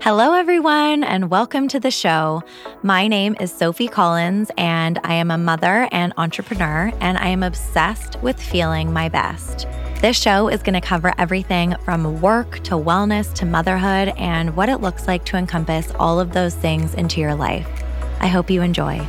Hello, everyone, and welcome to the show. My name is Sophie Collins, and I am a mother and entrepreneur, and I am obsessed with feeling my best. This show is going to cover everything from work to wellness to motherhood and what it looks like to encompass all of those things into your life. I hope you enjoy.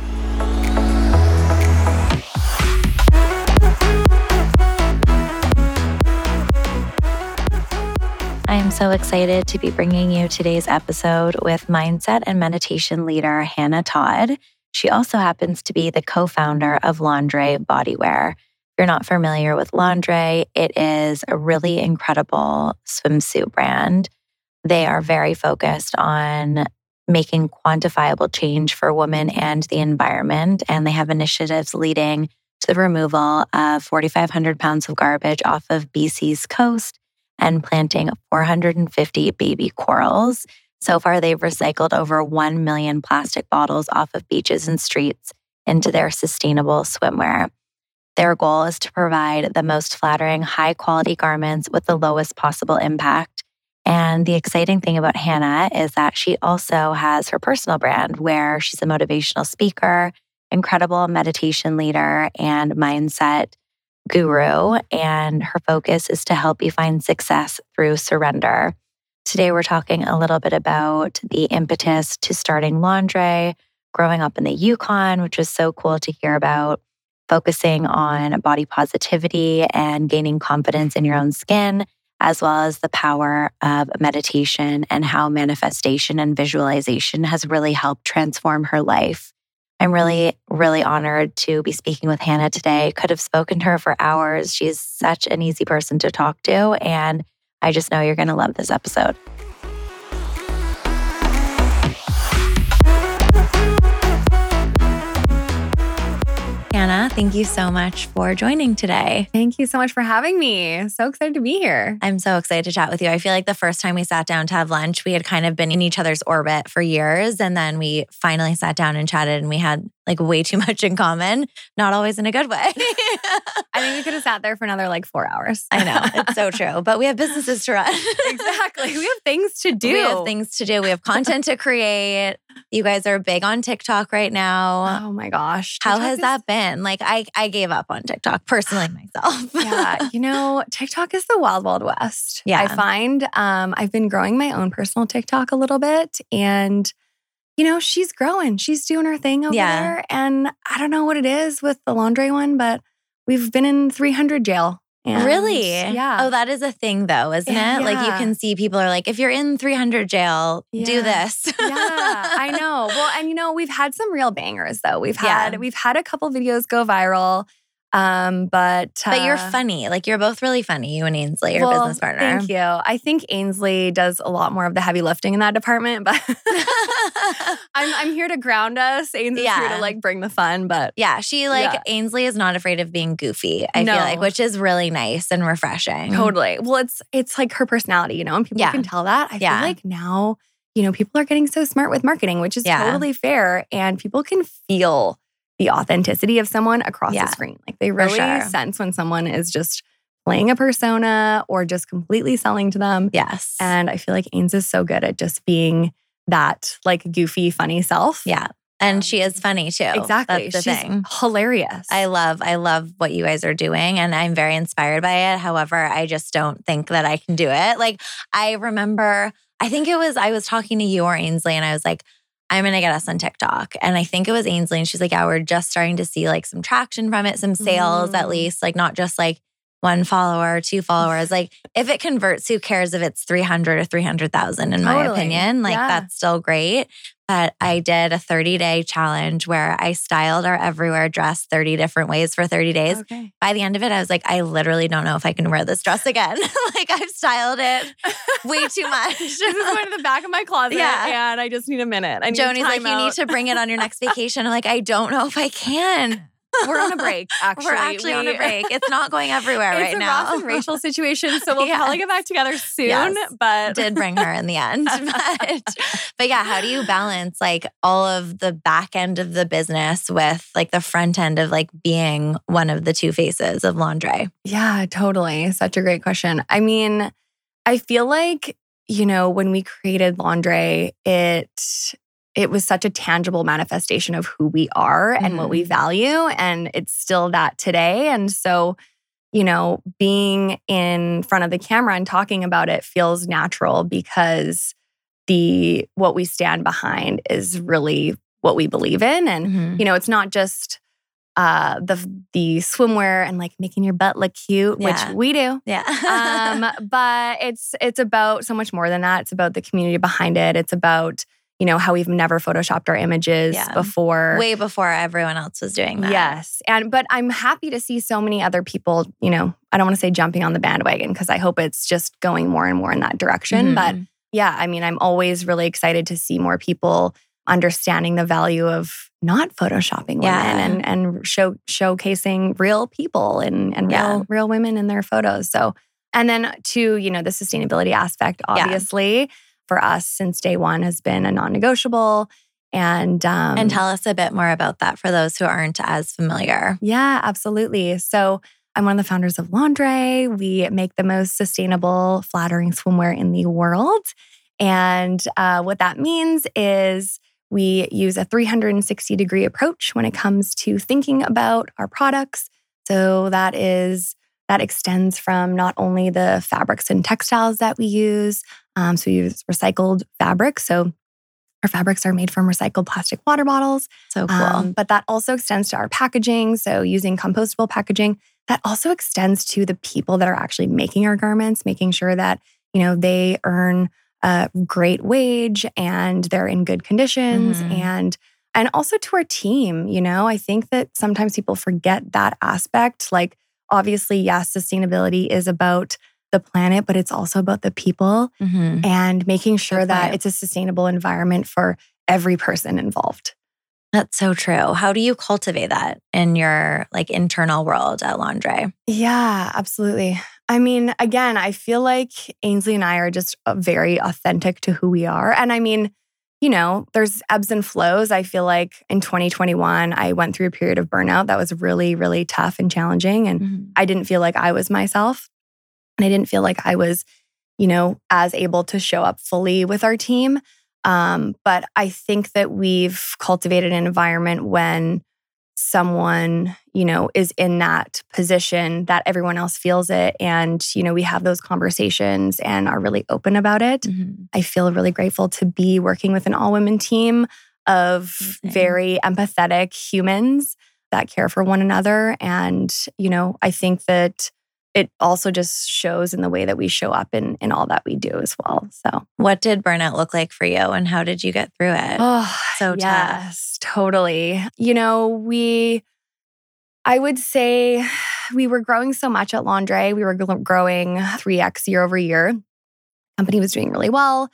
I am so excited to be bringing you today's episode with mindset and meditation leader Hannah Todd. She also happens to be the co founder of Londre Bodywear. If you're not familiar with Londre, it is a really incredible swimsuit brand. They are very focused on making quantifiable change for women and the environment, and they have initiatives leading to the removal of 4,500 pounds of garbage off of BC's coast and planting 450 baby corals. So far, they've recycled over 1 million plastic bottles off of beaches and streets into their sustainable swimwear. Their goal is to provide the most flattering, high quality garments with the lowest possible impact. And the exciting thing about Hannah is that she also has her personal brand where she's a motivational speaker, incredible meditation leader, and mindset guru, and her focus is to help you find success through surrender. Today, we're talking a little bit about the impetus to starting Londre, growing up in the Yukon, which was so cool to hear about, focusing on body positivity and gaining confidence in your own skin, as well as the power of meditation and how manifestation and visualization has really helped transform her life. I'm really, really honored to be speaking with Hannah today. Could have spoken to her for hours. She's such an easy person to talk to. And I just know you're going to love this episode. Hannah, thank you so much for joining today. Thank you so much for having me. So excited to be here. I'm so excited to chat with you. I feel like the first time we sat down to have lunch, we had kind of been in each other's orbit for years. And then we finally sat down and chatted, and we had like way too much in common, not always in a good way. I think we could have sat there for another like four hours. I know, it's so true. But we have businesses to run. exactly. We have things to do. We have things to do. We have content to create. You guys are big on TikTok right now. Oh my gosh. How has is- that been? Like I I gave up on TikTok personally myself. yeah. You know, TikTok is the wild, wild west. Yeah. I find um, I've been growing my own personal TikTok a little bit and you know, she's growing. She's doing her thing over yeah. there. And I don't know what it is with the Londre one, but we've been in 300 jail and really? Yeah. Oh, that is a thing though, isn't yeah. it? Like you can see people are like, if you're in 300 jail, yeah. do this. yeah, I know. Well, and you know, we've had some real bangers though. We've had yeah. we've had a couple videos go viral. Um, but uh, but you're uh, funny. Like you're both really funny. You and Ainsley, your well, business partner. Thank you. I think Ainsley does a lot more of the heavy lifting in that department, but I'm I'm here to ground us. Ainsley's yeah. here to like bring the fun. But yeah, she like yeah. Ainsley is not afraid of being goofy. I no. feel like, which is really nice and refreshing. Totally. Well, it's it's like her personality, you know, and people yeah. can tell that. I feel like now, you know, people are getting so smart with marketing, which is totally fair, and people can feel the authenticity of someone across yeah, the screen. Like they really sure. sense when someone is just playing a persona or just completely selling to them. Yes. And I feel like Ains is so good at just being that like goofy, funny self. Yeah. And she um, is funny too. Exactly. That's the She's thing. Hilarious. I love, I love what you guys are doing and I'm very inspired by it. However, I just don't think that I can do it. Like I remember, I think it was, I was talking to you or Ainsley and I was like, I'm going to get us on TikTok. And I think it was Ainsley. And she's like, yeah, we're just starting to see like some traction from it, some sales mm. at least, like not just like one follower, two followers. Like if it converts, who cares if it's 300 or 300,000 in totally. my opinion? Like yeah. that's still great. But I did a 30 day challenge where I styled our everywhere dress 30 different ways for 30 days. Okay. By the end of it, I was like, I literally don't know if I can wear this dress again. like I've styled it way too much. this is going to the back of my closet. Yeah. And I just need a minute. I need Joni's like, out. you need to bring it on your next vacation. I'm like, I don't know if I can. We're on a break, actually. We're actually we, on a break. It's not going everywhere right now. It's a Ross and Rachel situation, so we'll yes. probably get back together soon. Yes. But did bring her in the end. but, but yeah, how do you balance like all of the back end of the business with like the front end of like being one of the two faces of Londre? Yeah, totally. Such a great question. I mean, I feel like you know, when we created Londre, it it was such a tangible manifestation of who we are and mm-hmm. what we mm-hmm. value. And it's still that today. And so, you know, being in front of the camera and talking about it feels natural because the what we stand behind is really what we believe in. And, mm-hmm. you know, it's not just uh the the swimwear and like making your butt look cute yeah. which we do yeah um but it's it's about so much more than that it's about the community behind it it's about you know, how we've never photoshopped our images yeah. before. Way before everyone else was doing that. Yes. And but I'm happy to see so many other people, you know, I don't want to say jumping on the bandwagon because I hope it's just going more and more in that direction. Mm-hmm. But yeah, I mean, I'm always really excited to see more people understanding the value of not photoshopping women yeah. and and show showcasing real people and and real yeah. real women in their photos. So and then to, you know, the sustainability aspect, obviously. For us since day one has been a non negotiable. And um, and tell us a bit more about that for those who aren't as familiar. Yeah, absolutely. So I'm one of the founders of Londre. We make the most sustainable, flattering swimwear in the world. And uh, what that means is we use a 360 degree approach when it comes to thinking about our products. So that is that extends from not only the fabrics and textiles that we use, um, so we use recycled fabric. So our fabrics are made from recycled plastic water bottles. So cool. Um, but that also extends to our packaging. So using compostable packaging, that also extends to the people that are actually making our garments, making sure that, you know, they earn a great wage and they're in good conditions mm-hmm. and and also to our team, you know, I think that sometimes people forget that aspect like obviously, yes, sustainability is about the planet, but it's also about the people mm-hmm. and making sure that it's a sustainable environment for every person involved. That's so true. How do you cultivate that in your like internal world at Londre? Yeah, absolutely. I mean, again, I feel like Ainsley and I are just uh, very authentic to who we are. And I mean, you know, there's ebbs and flows. I feel like in 2021, I went through a period of burnout that was really, really tough and challenging. And mm-hmm. I didn't feel like I was myself. And I didn't feel like I was, you know, as able to show up fully with our team. Um, but I think that we've cultivated an environment when someone, you know, is in that position that everyone else feels it. And, you know, we have those conversations and are really open about it. Mm-hmm. I feel really grateful to be working with an all women team of very empathetic humans that care for one another. And, you know, I think that it also just shows in the way that we show up in in all that we do as well. So, what did burnout look like for you and how did you get through it? Oh, so yes, tough. totally. You know, we I would say we were growing so much at Londre. We were growing 3x year over year. Company was doing really well.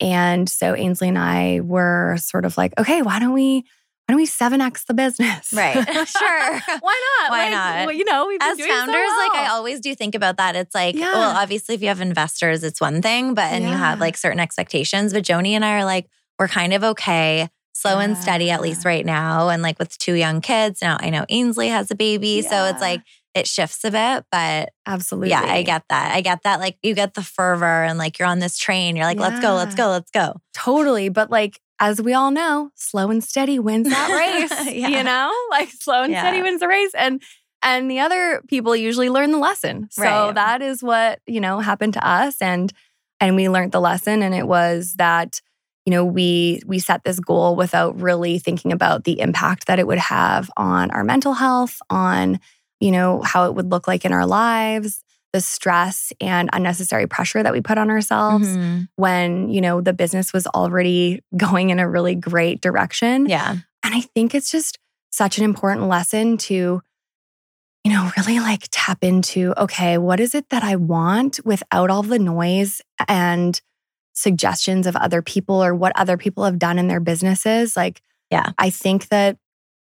And so Ainsley and I were sort of like, okay, why don't we why don't we 7x the business? Right. Sure. why not? Why like, not? Well, you know, as founders, so well. like I always do think about that. It's like, yeah. well, obviously, if you have investors, it's one thing, but and yeah. you have like certain expectations. But Joni and I are like, we're kind of okay, slow yeah. and steady, at least right now. And like with two young kids, now I know Ainsley has a baby. So it's like, it shifts a bit, but absolutely. Yeah, I get that. I get that. Like you get the fervor and like you're on this train. You're like, let's go, let's go, let's go. Totally. But like as we all know, slow and steady wins that race. yeah. You know, like slow and yeah. steady wins the race. And and the other people usually learn the lesson. So right. that is what, you know, happened to us. And and we learned the lesson. And it was that, you know, we we set this goal without really thinking about the impact that it would have on our mental health, on, you know, how it would look like in our lives the stress and unnecessary pressure that we put on ourselves mm-hmm. when, you know, the business was already going in a really great direction. Yeah. And I think it's just such an important lesson to, you know, really like tap into okay, what is it that I want without all the noise and suggestions of other people or what other people have done in their businesses? Like, yeah, I think that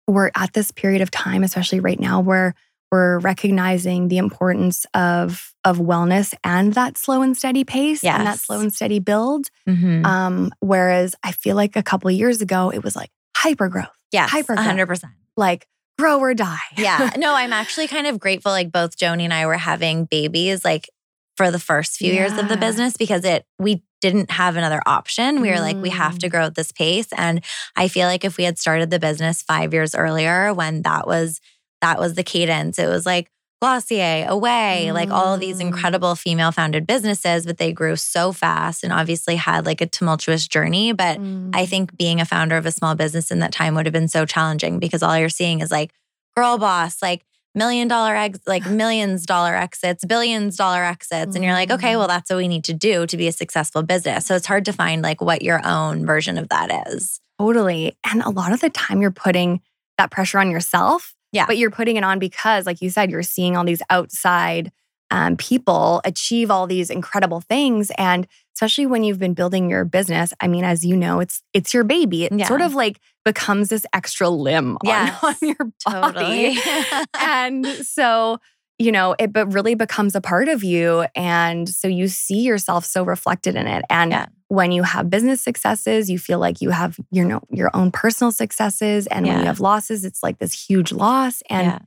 we're at this period of time, especially right now, where we're recognizing the importance of of wellness and that slow and steady pace yes. and that slow and steady build. Mm-hmm. Um, whereas I feel like a couple years ago it was like hyper growth. Yeah, hyper hundred percent. Like grow or die. yeah. No, I'm actually kind of grateful. Like both Joni and I were having babies like for the first few yeah. years of the business because it we didn't have another option. We were like, we have to mm. grow at this pace. And I feel like if we had started the business five years earlier when that was that was the cadence, it was like Glossier, Away, mm. like all of these mm. incredible female founded businesses, but they grew so fast and obviously had like a tumultuous journey. But mm. I think being a founder of a small business in that time would have been so challenging because all you're seeing is like girl boss, like million dollar ex like millions dollar exits, billions dollar exits. Mm. And you're like, okay, well, mm. that's what we need to do to be a successful business. So it's hard to find like what your own version of that is. Totally. And a lot of the time you're putting that pressure on yourself yeah. But you're putting it on because, like you said, you're seeing all these outside um, people achieve all these incredible things. And especially when you've been building your business, I mean, as you know, it's it's your baby. It yeah. sort of like becomes this extra limb yes, on, on your body. Totally. and so you know, it but really becomes a part of you. And so you see yourself so reflected in it. And yeah. when you have business successes, you feel like you have you know your own personal successes. And yeah. when you have losses, it's like this huge loss. And yeah.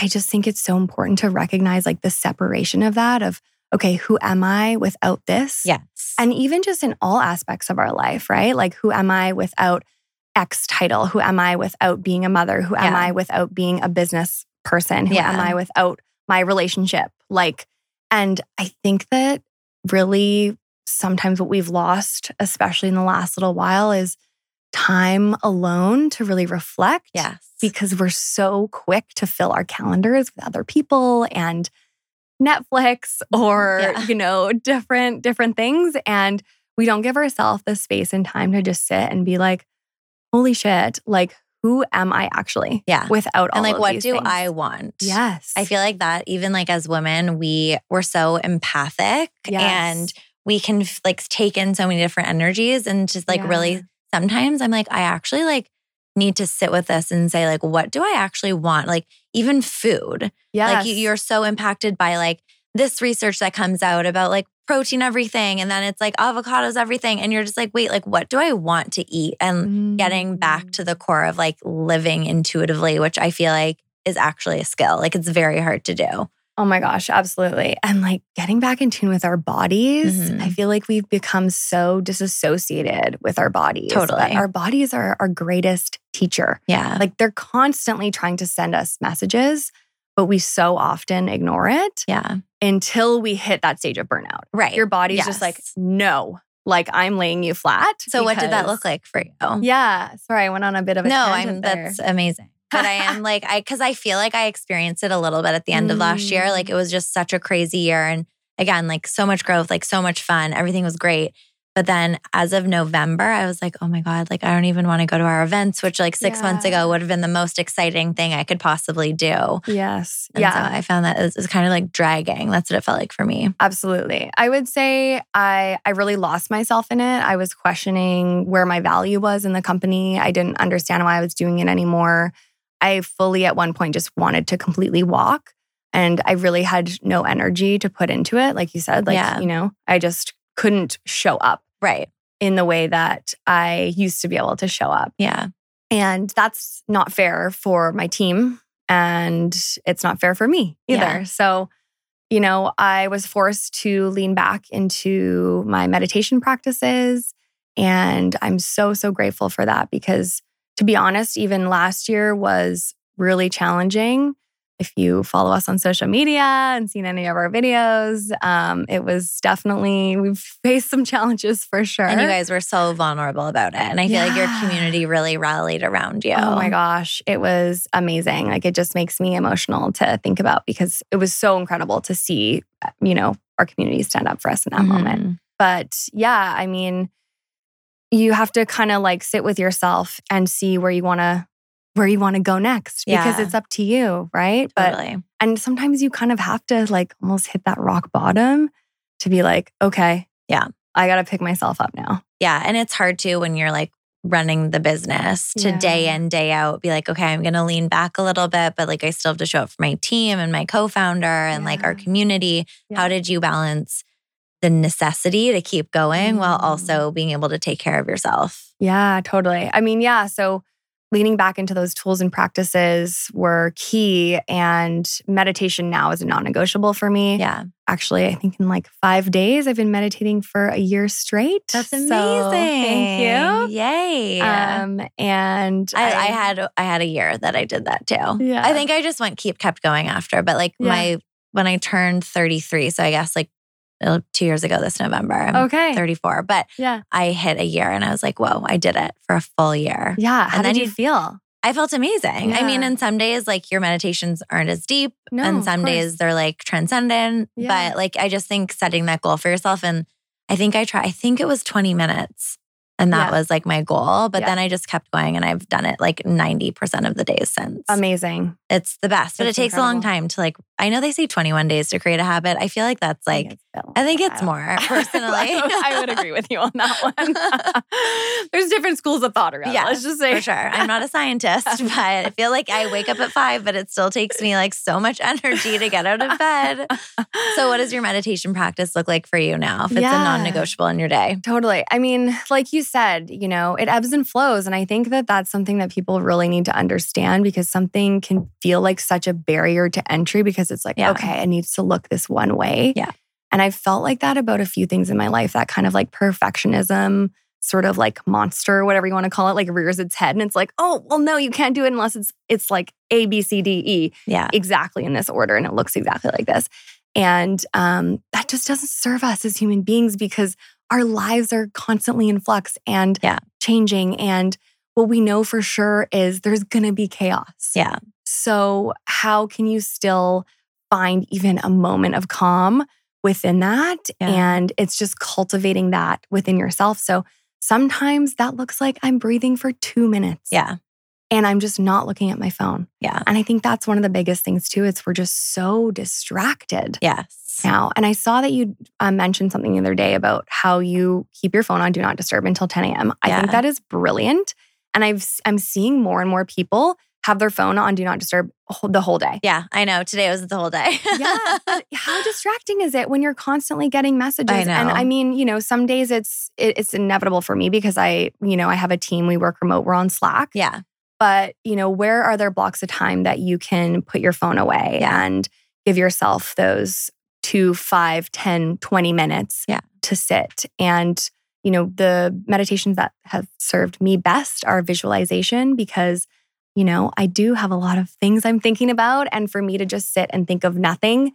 I just think it's so important to recognize like the separation of that of okay, who am I without this? Yes. And even just in all aspects of our life, right? Like who am I without X title? Who am I without being a mother? Who am I without being a business person? Who am I without my relationship. Like, and I think that really sometimes what we've lost, especially in the last little while, is time alone to really reflect. Yes. Because we're so quick to fill our calendars with other people and Netflix or, yeah. you know, different, different things. And we don't give ourselves the space and time to just sit and be like, holy shit, like who am I actually? Yeah. Without all and like, what do things. I want? Yes. I feel like that even like as women, we we're so empathic yes. and we can like take in so many different energies and just like yeah. really sometimes I'm like, I actually like need to sit with this and say like, what do I actually want? Like even food. Yeah. Like you're so impacted by like this research that comes out about like protein everything and then it's like avocados everything and you're just like wait like what do i want to eat and mm. getting back to the core of like living intuitively which i feel like is actually a skill like it's very hard to do oh my gosh absolutely and like getting back in tune with our bodies mm-hmm. i feel like we've become so disassociated with our bodies totally our bodies are our greatest teacher yeah like they're constantly trying to send us messages but we so often ignore it. Yeah. Until we hit that stage of burnout. Right. Your body's yes. just like, no, like I'm laying you flat. So what did that look like for you? Yeah. Sorry, I went on a bit of a no. I'm there. that's amazing. But I am like I because I feel like I experienced it a little bit at the end mm. of last year. Like it mm. was just such a crazy year, and again, like so much growth, like so much fun. Everything was great. But then as of November, I was like, oh my God, like I don't even want to go to our events, which like six yeah. months ago would have been the most exciting thing I could possibly do. Yes. And yeah. So I found that it was kind of like dragging. That's what it felt like for me. Absolutely. I would say I I really lost myself in it. I was questioning where my value was in the company. I didn't understand why I was doing it anymore. I fully at one point just wanted to completely walk. And I really had no energy to put into it. Like you said, like, yeah. you know, I just couldn't show up. Right. In the way that I used to be able to show up. Yeah. And that's not fair for my team. And it's not fair for me either. Yeah. So, you know, I was forced to lean back into my meditation practices. And I'm so, so grateful for that because to be honest, even last year was really challenging if you follow us on social media and seen any of our videos, um, it was definitely, we've faced some challenges for sure. And you guys were so vulnerable about it. And I feel yeah. like your community really rallied around you. Oh my gosh, it was amazing. Like it just makes me emotional to think about because it was so incredible to see, you know, our community stand up for us in that mm-hmm. moment. But yeah, I mean, you have to kind of like sit with yourself and see where you want to where you want to go next because yeah. it's up to you, right? Totally. But and sometimes you kind of have to like almost hit that rock bottom to be like, okay, yeah, I got to pick myself up now. Yeah, and it's hard too when you're like running the business to yeah. day in day out be like okay i'm going to lean back a little bit but like i still have to show up for my team and my co-founder and yeah. like our community how did you balance the necessity to keep going mm. while also being able to take care of yourself yeah totally i mean yeah so leaning back into those tools and practices were key. And meditation now is a non negotiable for me. Yeah. Actually, I think in like five days, I've been meditating for a year straight. That's amazing. So, thank you. Yay. Um, and I, I, I, had I had a year that I did that too. Yeah. I think I just went keep kept going after, but like yeah. my when I turned 33, so I guess like Uh, two years ago this November. I'm okay. 34. But yeah, I hit a year and I was like, whoa, I did it for a full year. Yeah. How and did you feel? I felt amazing. Yeah. I mean, in some days, like your meditations aren't as deep, no, and some days they're like transcendent. Yeah. But like, I just think setting that goal for yourself, and I think I try. I think it was 20 minutes and that yeah. was like my goal. But then I just kept going and I've done it like 90% of the days since. Amazing. It's the best. But it takes incredible. a long time to like, I know they say 21 days to create a habit. I feel like that's like, I think it's, I more personally. I would agree with you on that one. There's different schools of thought around yeah, Let's just say. For sure. I'm not a scientist, but I feel like I wake up at five, but it still takes me like so much energy to get out of bed. so, what does your meditation practice look like for you now if it's yeah, a non negotiable in your day? Totally. I mean, like you said, you know, it ebbs and flows. And I think that that's something that people really need to understand because something can feel like such a barrier to entry because it's like, yeah. okay, it needs to look this one way. Yeah. And I felt like that about a few things in my life, that kind of like perfectionism, sort of like monster, whatever you want to call it, like rears its head. And it's like, oh, well, no, you can't do it unless it's it's like A, B, C, D, E. Yeah. Exactly in this order. And it looks exactly like this. And um, that just doesn't serve us as human beings because our lives are constantly in flux and yeah. changing. And what we know for sure is there's to be chaos. Yeah. So, how can you still find even a moment of calm within that? Yeah. And it's just cultivating that within yourself. So, sometimes that looks like I'm breathing for two minutes. Yeah. And I'm just not looking at my phone. Yeah. And I think that's one of the biggest things too. It's we're just so distracted. Yes now. And I saw that you uh, mentioned something the other day about how you keep your phone on do not disturb until 10 a.m. I yeah. think that is brilliant. And I've I'm seeing more and more people have their phone on do not disturb the whole day. Yeah, I know. Today was the whole day. yeah. How distracting is it when you're constantly getting messages? I know. And I mean, you know, some days it's it, it's inevitable for me because I, you know, I have a team, we work remote, we're on Slack. Yeah. But, you know, where are there blocks of time that you can put your phone away yeah. and give yourself those two, five, 10, 20 minutes yeah. to sit. And, you know, the meditations that have served me best are visualization because, you know, I do have a lot of things I'm thinking about. And for me to just sit and think of nothing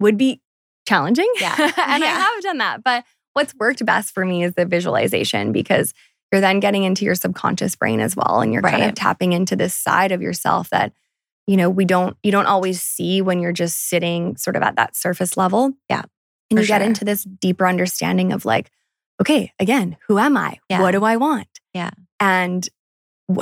would be challenging. Yeah. and yeah. I have done that. But what's worked best for me is the visualization because you're then getting into your subconscious brain as well. And you're right. kind of tapping into this side of yourself that you know we don't you don't always see when you're just sitting sort of at that surface level yeah and you sure. get into this deeper understanding of like okay again who am i yeah. what do i want yeah and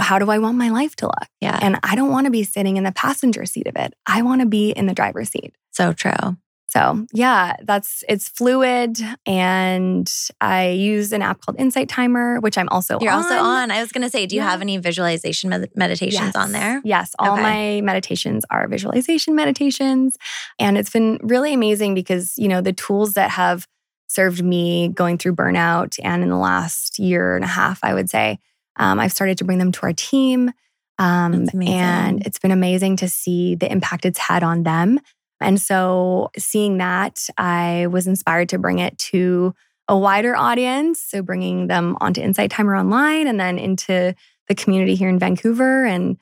how do i want my life to look yeah and i don't want to be sitting in the passenger seat of it i want to be in the driver's seat so true so, yeah, that's it's fluid and I use an app called Insight Timer, which I'm also You're on. also on. I was going to say, do you yeah. have any visualization med- meditations yes. on there? Yes, all okay. my meditations are visualization meditations and it's been really amazing because, you know, the tools that have served me going through burnout and in the last year and a half, I would say, um, I've started to bring them to our team. Um, and it's been amazing to see the impact it's had on them and so, seeing that, I was inspired to bring it to a wider audience. So, bringing them onto Insight Timer Online and then into the community here in Vancouver. And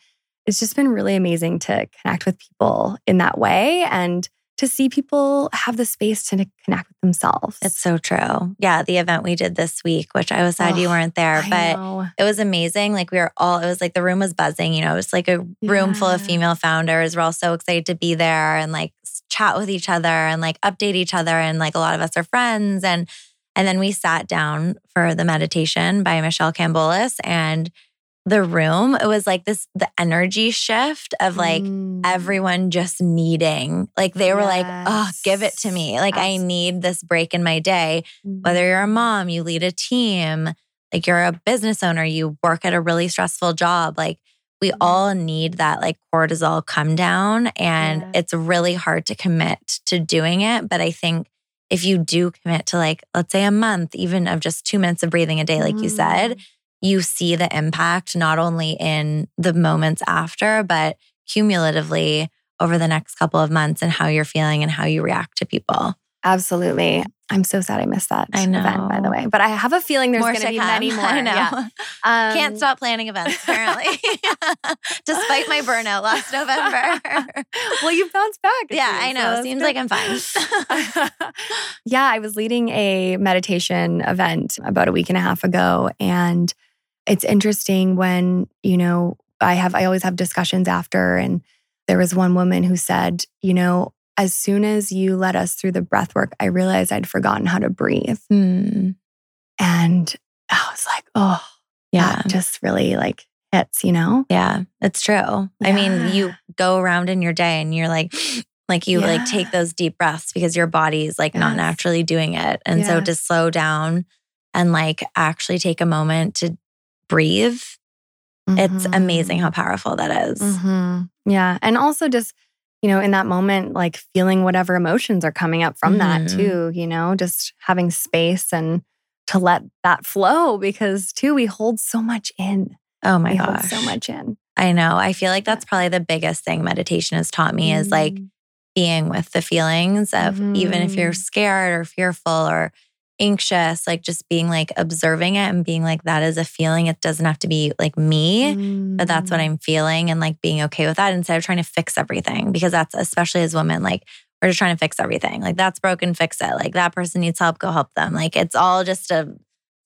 it's just been really amazing to connect with people in that way and to see people have the space to connect with themselves. It's so true. Yeah, the event we did this week, which I was sad oh, you weren't there, but it was amazing. Like we were all, it was like the room was buzzing, you know, it was like a room yeah. full of female founders. We're all so excited to be there and like chat with each other and like update each other. And like a lot of us are friends. And and then we sat down for the meditation by Michelle Cambolis and the room, it was like this the energy shift of like mm. everyone just needing, like they were yes. like, oh, give it to me. Like, I need this break in my day. Mm. Whether you're a mom, you lead a team, like you're a business owner, you work at a really stressful job. Like, we mm. all need that like cortisol come down. And yeah. it's really hard to commit to doing it. But I think if you do commit to like, let's say a month, even of just two minutes of breathing a day, like you said, mm you see the impact not only in the moments after, but cumulatively over the next couple of months and how you're feeling and how you react to people. Absolutely. I'm so sad I missed that I know. event, by the way. But I have a feeling there's going to be come. many more. I know. Yeah. Um, Can't stop planning events, apparently, despite my burnout last November. well, you bounced back. Yeah, I know. So Seems good. like I'm fine. yeah, I was leading a meditation event about a week and a half ago. And it's interesting when, you know, I have, I always have discussions after. And there was one woman who said, you know, as soon as you led us through the breath work, I realized I'd forgotten how to breathe. Mm. And I was like, oh, yeah, just really like hits, you know? Yeah, it's true. Yeah. I mean, you go around in your day and you're like, like you yeah. like take those deep breaths because your body is like yes. not naturally doing it. And yes. so to slow down and like actually take a moment to breathe, mm-hmm. it's amazing how powerful that is. Mm-hmm. Yeah. And also just you know, in that moment, like feeling whatever emotions are coming up from mm-hmm. that too, you know, just having space and to let that flow because too, we hold so much in. Oh my we gosh. so much in. I know. I feel like that's probably the biggest thing meditation has taught me mm-hmm. is like mm-hmm. being with the feelings of mm-hmm. even if you're mm-hmm. scared or fearful or anxious, like just being like observing it and being like, that is a feeling. It doesn't have to be like me, mm. but that's what mm. I'm feeling and like being okay with that instead of trying to fix everything. Because that's especially as women, like we're just trying to fix everything. Like that's broken, fix it. Like that person needs help, go help them. Like it's all just a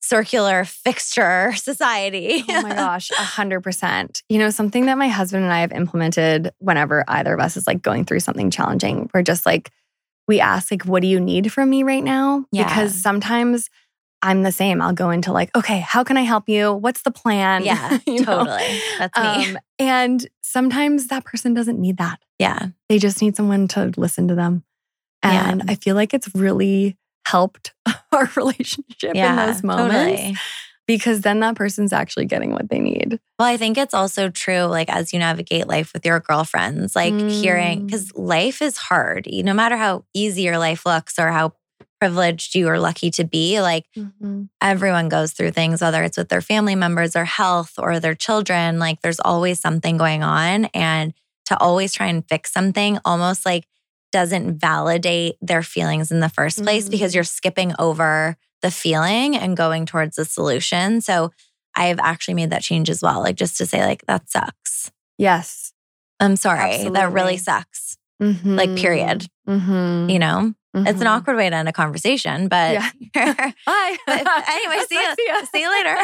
circular fixture society. oh my gosh, a hundred percent. You know, something that my husband and I have implemented whenever either of us is like going through something challenging, we're just like, we ask like what do you need from me right now? Yeah. because sometimes i'm the same. I'll go into like okay how can i help you? What's the plan? Yeah totally. That's me. Um, and sometimes that person doesn't need that. Yeah. They just need someone to listen to them. And yeah. i feel like it's really helped our relationship yeah, in those moments. totally because then that person's actually getting what they need. Well, I think it's also true, like as you navigate life with your girlfriends, like mm. hearing, because life is hard, no matter how easy your life looks or how privileged you are lucky to be. Like mm-hmm. everyone goes through things, whether it's with their family members or health or their children, like there's always something going on. And to always try and fix something almost like doesn't validate their feelings in the first place mm-hmm. because you're skipping over the feeling and going towards the solution. So I've actually made that change as well, like just to say, like, that sucks. Yes. I'm sorry. Absolutely. That really sucks. Mm-hmm. Like, period. Mm-hmm. You know? Mm-hmm. It's an mm-hmm. awkward way to end a conversation, but yeah. bye. but anyway, see you, see you. See you later.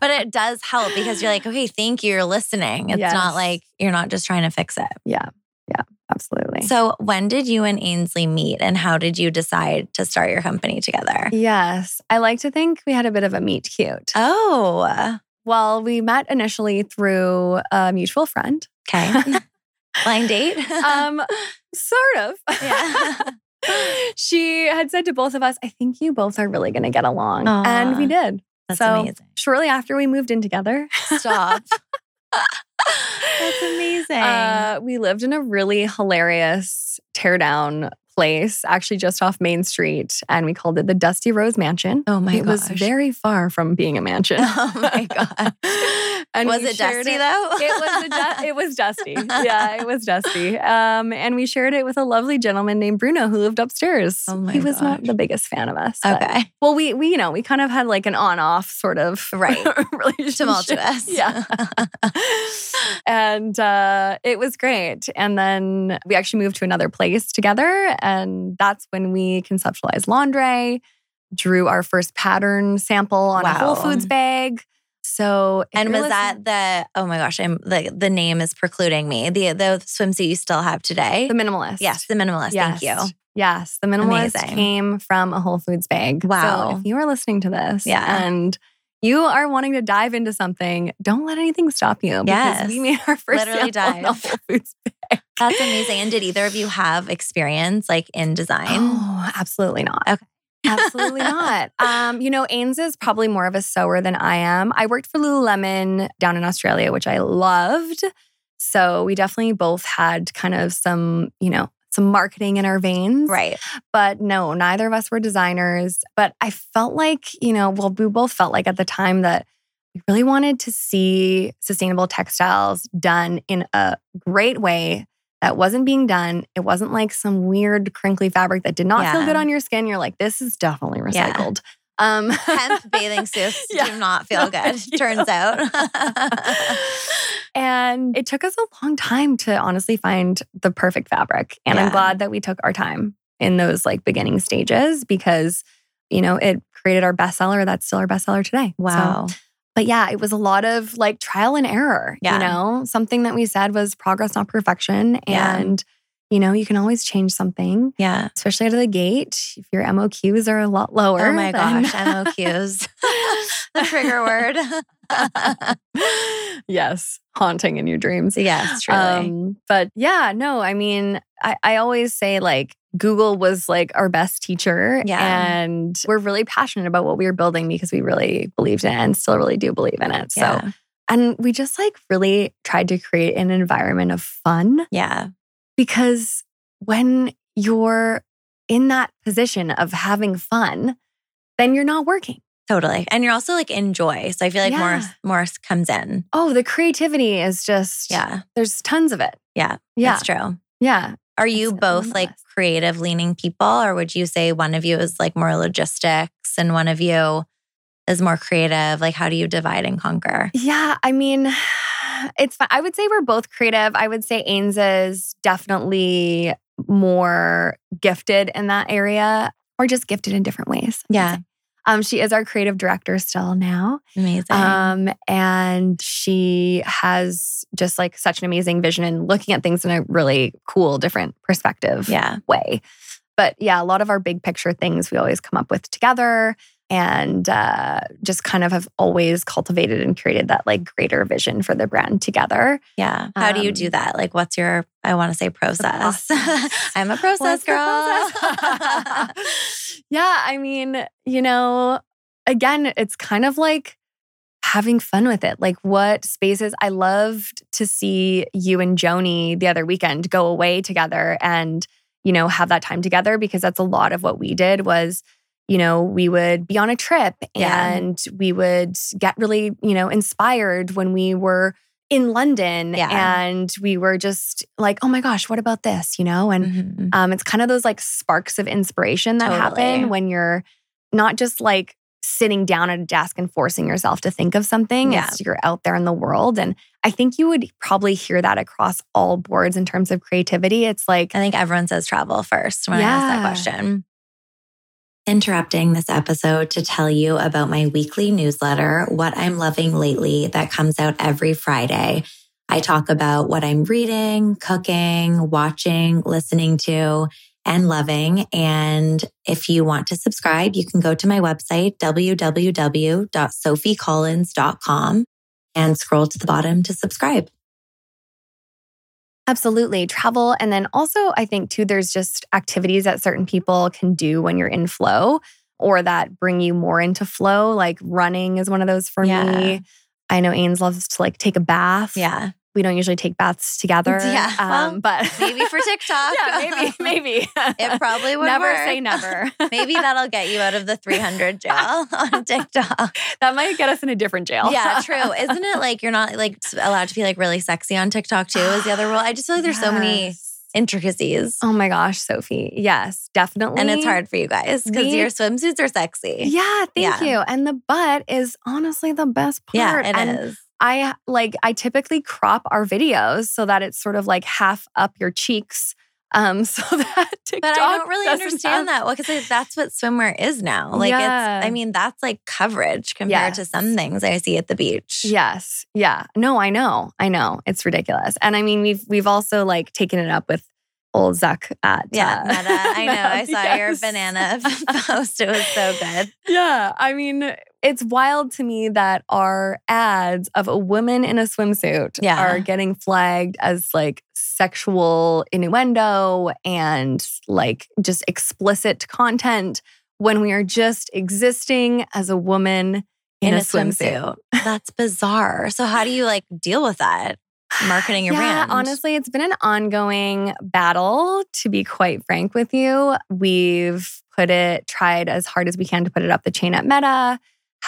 but it does help because you're like, okay, thank you. You're listening. It's yes. not like you're not just trying to fix it. Yeah. Yeah. Absolutely. So, when did you and Ainsley meet and how did you decide to start your company together? Yes. I like to think we had a bit of a meet cute. Oh. Well, we met initially through a mutual friend. Okay. Blind date? um, sort of. Yeah. she had said to both of us, I think you both are really going to get along. Aww, and we did. That's so amazing. Shortly after we moved in together. Stop. That's amazing. Uh, we lived in a really hilarious teardown place, actually just off Main Street, and we called it the Dusty Rose Mansion. Oh my God. It gosh. was very far from being a mansion. Oh my god! and was it dusty it. though? it was du- it was dusty. Yeah, it was dusty. Um, and we shared it with a lovely gentleman named Bruno who lived upstairs. Oh my He was gosh. not the biggest fan of us. Okay. well, we we you know we kind of had like an on-off sort of right relationship. Tumultuous. Yeah. and uh, it was great. And then we actually moved to another place together and that's when we conceptualized Londre, drew our first pattern sample on wow. a Whole Foods bag. So, and was that the oh my gosh, I'm the the name is precluding me. The the swimsuit you still have today, the minimalist. Yes, the minimalist. Yes. Thank you. Yes, the minimalist Amazing. came from a Whole Foods bag. Wow. So if you are listening to this, yeah, and you are wanting to dive into something, don't let anything stop you. Yes. we made our first literally dive. Whole Foods bag. That's amazing. And did either of you have experience like in design? Oh, absolutely not. Okay. Absolutely not. Um, you know, Ains is probably more of a sewer than I am. I worked for Lululemon down in Australia, which I loved. So we definitely both had kind of some, you know, some marketing in our veins. Right. But no, neither of us were designers. But I felt like, you know, well, we both felt like at the time that we really wanted to see sustainable textiles done in a great way that wasn't being done. It wasn't like some weird crinkly fabric that did not yeah. feel good on your skin. You're like, this is definitely recycled. Yeah. Um, Hemp bathing suits yeah. do not feel good, turns out. and it took us a long time to honestly find the perfect fabric. And I'm glad that we took our time in those like beginning stages because, you know, it created our bestseller. That's still our bestseller today. Wow. So, but yeah, it was a lot of like trial and error. Yeah. You know, something that we said was progress, not perfection. And, yeah. You know, you can always change something. Yeah. Especially out of the gate. If your MOQs are a lot lower. Oh my then... gosh, MOQs. the trigger word. yes. Haunting in your dreams. Yes, truly. Um, but yeah, no, I mean, I, I always say like Google was like our best teacher. Yeah. And we're really passionate about what we were building because we really believed in it and still really do believe in it. So, and we just like really tried to create an environment of fun. Yeah. Because when you're in that position of having fun, then you're not working. Totally. And you're also like enjoy. So I feel like yeah. more more comes in. Oh, the creativity is just yeah. There's tons of it. Yeah. Yeah. That's true. Yeah. Are you both like creative leaning people, or would you say one of you is like more logistics and one of you is more creative? Like, how do you divide and conquer? Yeah, I mean, it's fun. I would say we're both creative. I would say Ains is definitely more gifted in that area or just gifted in different ways. Yeah. Um, she is our creative director still now. Amazing. Um, and she has just like such an amazing vision and looking at things in a really cool, different perspective yeah. way. But yeah, a lot of our big picture things we always come up with together and uh, just kind of have always cultivated and created that like greater vision for the brand together. Yeah. How um, do you do um, that? Like, what's your, I want to say process. process. I'm a process girl. Process? yeah. I mean, you know, again, it's kind of like, having fun with it. Like what spaces I loved to see you and Joni the other weekend go away together and you know have that time together because that's a lot of what we did was you know, we would be on a trip yeah. and we would get really, you know, inspired when we were in London yeah. and we were just like, oh my gosh, what about this? You know, and mm-hmm. um, it's kind of those like sparks of inspiration that totally. happen when you're not just like sitting down at a desk and forcing yourself to think of something yeah. as you're out there in the world. And I think you would probably hear that across all boards in terms of creativity. It's like, I think everyone says travel first when yeah. I ask that question interrupting this episode to tell you about my weekly newsletter, What I'm Loving Lately, that comes out every Friday. I talk about what I'm reading, cooking, watching, listening to, and loving. And if you want to subscribe, you can go to my website, www.sophiecollins.com and scroll to the bottom to subscribe. Absolutely. Travel. And then also, I think too, there's just activities that certain people can do when you're in flow or that bring you more into flow. Like running is one of those for yeah. me. I know Ains loves to like take a bath. Yeah we don't usually take baths together. Yeah. Um, well, but maybe for TikTok. yeah, maybe, maybe. it probably would Never work. say never. maybe that'll get you out of the 300 jail on TikTok. That might get us in a different jail. yeah, true. Isn't it like you're not like allowed to be like really sexy on TikTok too is the other rule? I just feel like there's yes. so many intricacies. Oh my gosh, Sophie. Yes, definitely. And it's hard for you guys because your swimsuits are sexy. Yeah, thank yeah. you. And the butt is honestly the best part. Yeah, it and is. I like I typically crop our videos so that it's sort of like half up your cheeks. Um, so that TikTok But I don't really understand have... that. Well, because that's what swimwear is now. Like yeah. it's I mean, that's like coverage compared yes. to some things I see at the beach. Yes. Yeah. No, I know. I know. It's ridiculous. And I mean, we've we've also like taken it up with old Zuck at yeah, uh, Meta. I know. I saw yes. your banana post. It was so good. Yeah, I mean, it's wild to me that our ads of a woman in a swimsuit yeah. are getting flagged as like sexual innuendo and like just explicit content when we are just existing as a woman in, in a, a, swimsuit. swimsuit. That's bizarre. So how do you like deal with that? marketing your yeah, brand? Honestly, it's been an ongoing battle, to be quite frank with you. We've put it, tried as hard as we can to put it up the chain at Meta,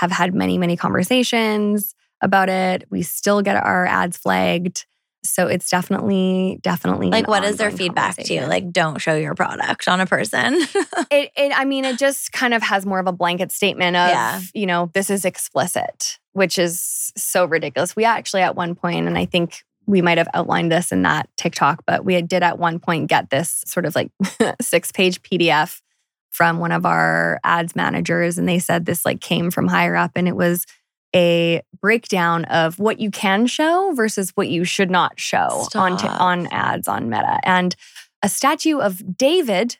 have had many, many conversations about it. We still get our ads flagged. So it's definitely, definitely like what is their feedback to you? Like, don't show your product on a person. it, it, I mean, it just kind of has more of a blanket statement of, yeah. you know, this is explicit, which is so ridiculous. We actually at one point, and I think we might have outlined this in that TikTok, but we did at one point get this sort of like six page PDF from one of our ads managers. And they said this like came from higher up and it was a breakdown of what you can show versus what you should not show on, t- on ads on Meta. And a statue of David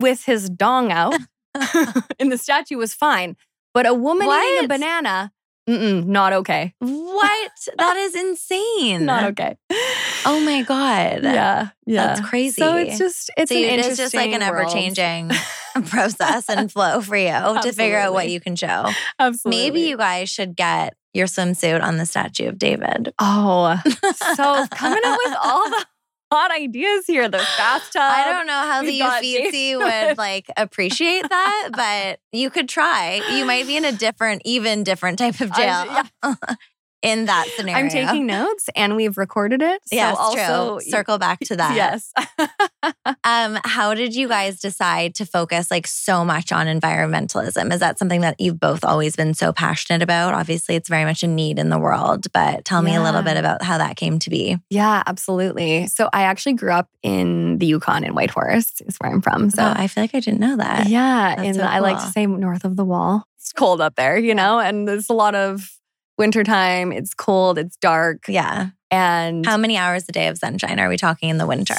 with his dong out and the statue was fine. But a woman what? eating a banana Mm-mm, not okay. What? that is insane. Not okay. Oh my god. Yeah, yeah. That's crazy. So it's just it's, so it's just like an ever changing process and flow for you to figure out what you can show. Absolutely. Maybe you guys should get your swimsuit on the statue of David. Oh, so coming up with all the hot ideas here. The bathtub. I don't know how the Uffizi would like appreciate that, but you could try. You might be in a different, even different type of jail. Yeah. in that scenario. I'm taking notes and we've recorded it. So yes, also true. circle back to that. Yes. um, how did you guys decide to focus like so much on environmentalism? Is that something that you've both always been so passionate about? Obviously, it's very much a need in the world, but tell me yeah. a little bit about how that came to be. Yeah, absolutely. So I actually grew up in the Yukon in Whitehorse, is where I'm from. So oh, I feel like I didn't know that. Yeah. That's and so cool. I like to say north of the wall. It's cold up there, you know, and there's a lot of wintertime. It's cold, it's dark. Yeah. And how many hours a day of sunshine are we talking in the winter?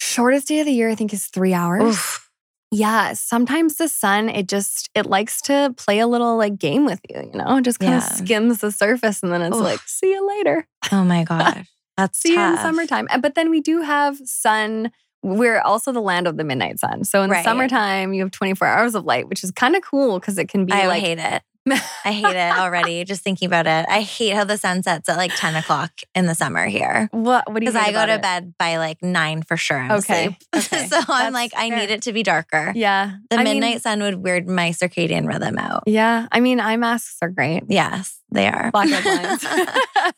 Shortest day of the year, I think, is three hours. Oof. Yeah, sometimes the sun it just it likes to play a little like game with you, you know, just kind yeah. of skims the surface and then it's Oof. like, see you later. Oh my gosh. That's see tough. you in summertime. But then we do have sun. We're also the land of the midnight sun. So in right. the summertime, you have 24 hours of light, which is kind of cool because it can be I like hate it. I hate it already. just thinking about it. I hate how the sun sets at like 10 o'clock in the summer here. What? What do you? Because I go to it? bed by like nine for sure. I'm okay. okay. so I'm like, I need it to be darker. Yeah. The I midnight mean, sun would weird my circadian rhythm out. Yeah. I mean, eye masks are great. Yes, they are. Black blinds.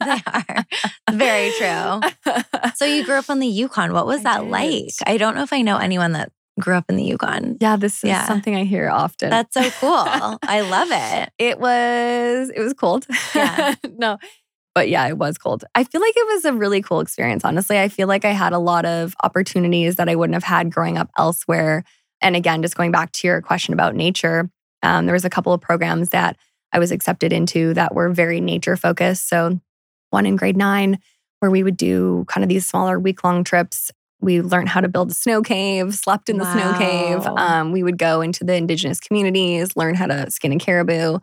they are. Very true. So you grew up on the Yukon. What was I that did. like? I don't know if I know anyone that grew up in the Yukon. Yeah, this is yeah. something I hear often. That's so cool. I love it. It was it was cold. Yeah. no. But yeah, it was cold. I feel like it was a really cool experience. Honestly, I feel like I had a lot of opportunities that I wouldn't have had growing up elsewhere. And again, just going back to your question about nature, um, there was a couple of programs that I was accepted into that were very nature focused. So one in grade nine, where we would do kind of these smaller week long trips we learned how to build a snow cave, slept in the wow. snow cave. Um, we would go into the indigenous communities, learn how to skin a caribou.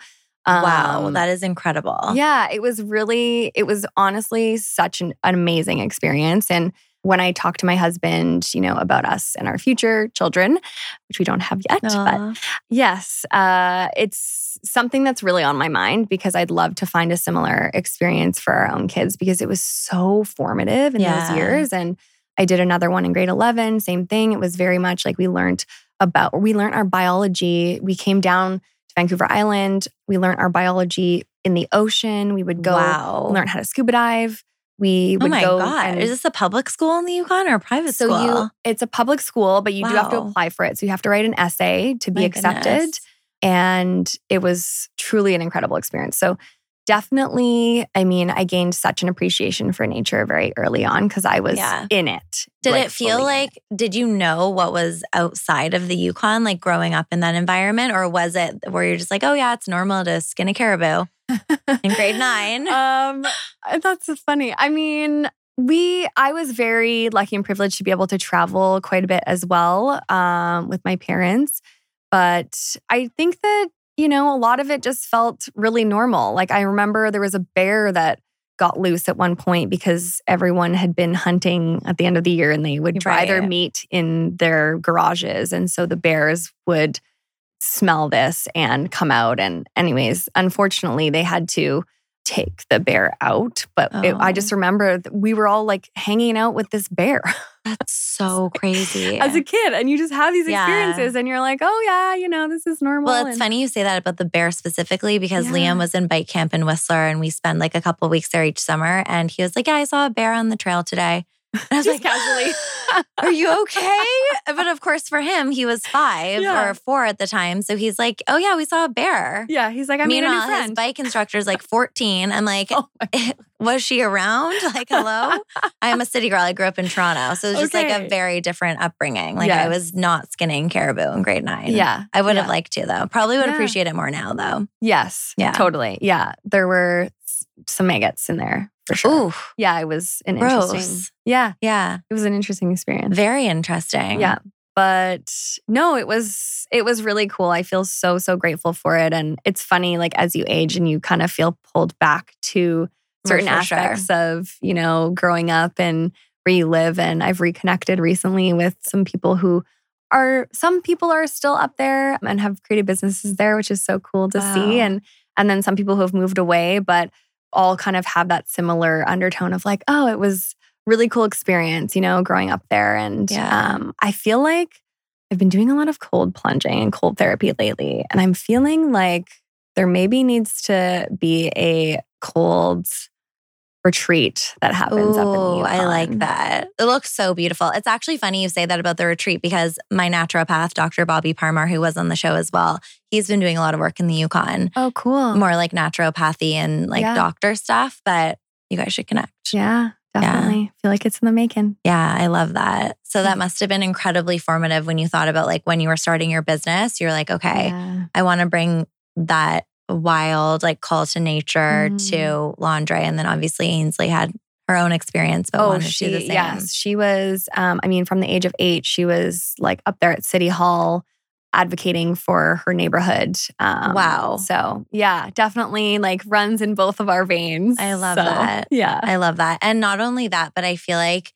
Um, wow, that is incredible. Yeah, it was really, it was honestly such an, an amazing experience. And when I talk to my husband, you know, about us and our future children, which we don't have yet, Aww. but yes, uh, it's something that's really on my mind because I'd love to find a similar experience for our own kids because it was so formative in yeah. those years. And I did another one in grade 11, same thing. It was very much like we learned about, we learned our biology. We came down to Vancouver Island. We learned our biology in the ocean. We would go wow. learn how to scuba dive. We oh would oh my go. God. And, Is this a public school in the Yukon or a private so school? You, it's a public school, but you wow. do have to apply for it. So you have to write an essay to be my accepted. Goodness. And it was truly an incredible experience. So definitely, I mean, I gained such an appreciation for nature very early on because I was yeah. in it. Did like, it feel like, did you know what was outside of the Yukon, like growing up in that environment? Or was it where you're just like, oh, yeah, it's normal to skin a caribou in grade nine? um, that's so funny. I mean, we i was very lucky and privileged to be able to travel quite a bit as well um, with my parents but i think that you know, a lot of it just felt really normal. Like I remember there was a bear that got loose at one point because everyone had been hunting at the end of the year and they would dry right. their meat in their garages. And so the bears would smell this and come out. And, anyways, unfortunately, they had to take the bear out, but oh. it, I just oh. remember we were all like hanging out with this bear. That's so crazy. As a kid, and you just have these experiences, yeah. and you're like, oh, yeah, you know, this is normal. Well, it's and, funny you say that about the bear specifically because yeah. Liam was in bike camp in Whistler, and we spend like a couple weeks there each summer. And he was like, yeah, I saw a bear on the trail today. And I was like, casually, are you okay? but of course, for him, he was five yeah. or four at the time. So he's like, oh, yeah, we saw a bear. Yeah. He's like, I mean, his bike instructor instructor's like 14. I'm like, oh eh, was she around? Like, hello? I'm a city girl. I grew up in Toronto. So it's just okay. like a very different upbringing. Like, yes. I was not skinning caribou in grade nine. Yeah. I would yeah. have liked to, though. Probably would yeah. appreciate it more now, though. Yes. Yeah. Totally. Yeah. There were some maggots in there for sure. Ooh. Yeah, it was an Gross. interesting. Yeah. Yeah. It was an interesting experience. Very interesting. Yeah. But no, it was it was really cool. I feel so so grateful for it and it's funny like as you age and you kind of feel pulled back to oh, certain aspects sure. of, you know, growing up and where you live and I've reconnected recently with some people who are some people are still up there and have created businesses there, which is so cool to wow. see and and then some people who have moved away, but all kind of have that similar undertone of like, oh, it was really cool experience, you know, growing up there. And yeah. um, I feel like I've been doing a lot of cold plunging and cold therapy lately. And I'm feeling like there maybe needs to be a cold retreat that happens Ooh, up in the I like that. It looks so beautiful. It's actually funny you say that about the retreat because my naturopath, Dr. Bobby Parmar, who was on the show as well, he's been doing a lot of work in the Yukon. Oh, cool. More like naturopathy and like yeah. doctor stuff, but you guys should connect. Yeah. Definitely. Yeah. feel like it's in the making. Yeah, I love that. So that must have been incredibly formative when you thought about like when you were starting your business. You're like, okay, yeah. I want to bring that wild like call to nature mm. to Londre. And then obviously Ainsley had her own experience, but oh, she, the same. yes, she was. Um, I mean, from the age of eight, she was like up there at City Hall advocating for her neighborhood. Um, wow. So yeah, definitely like runs in both of our veins. I love so, that. Yeah, I love that. And not only that, but I feel like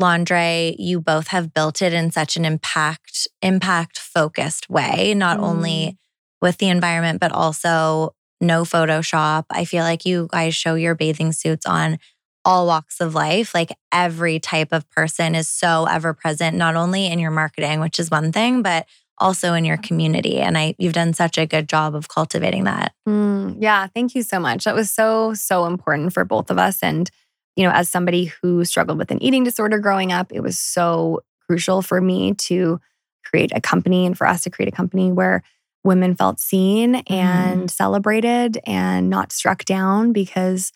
Londre, you both have built it in such an impact impact focused way. Not mm. only with the environment, but also no Photoshop. I feel like you guys show your bathing suits on all walks of life. Like every type of person is so ever present, not only in your marketing, which is one thing, but also in your community. And I, you've done such a good job of cultivating that. Mm, yeah, thank you so much. That was so so important for both of us. And you know, as somebody who struggled with an eating disorder growing up, it was so crucial for me to create a company and for us to create a company where women felt seen and mm. celebrated and not struck down because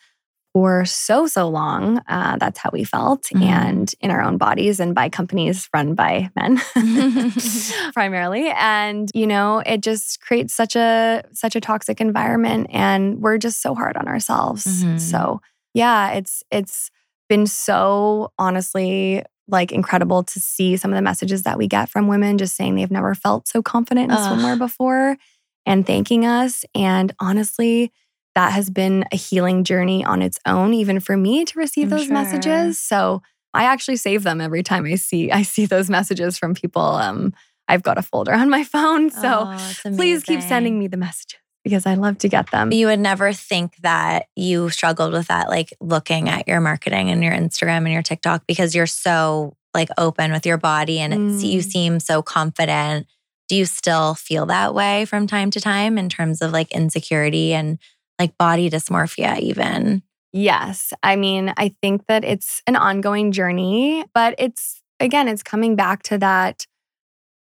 for so so long uh, that's how we felt mm. and in our own bodies and by companies run by men primarily and you know it just creates such a such a toxic environment and we're just so hard on ourselves mm-hmm. so yeah it's it's been so honestly like incredible to see some of the messages that we get from women just saying they've never felt so confident in Ugh. swimwear before and thanking us. And honestly, that has been a healing journey on its own, even for me to receive I'm those sure. messages. So I actually save them every time I see I see those messages from people. Um, I've got a folder on my phone. So oh, please keep sending me the messages because I love to get them. You would never think that you struggled with that, like looking at your marketing and your Instagram and your TikTok because you're so like open with your body and mm. you seem so confident. Do you still feel that way from time to time in terms of like insecurity and like body dysmorphia, even? Yes. I mean, I think that it's an ongoing journey, but it's again, it's coming back to that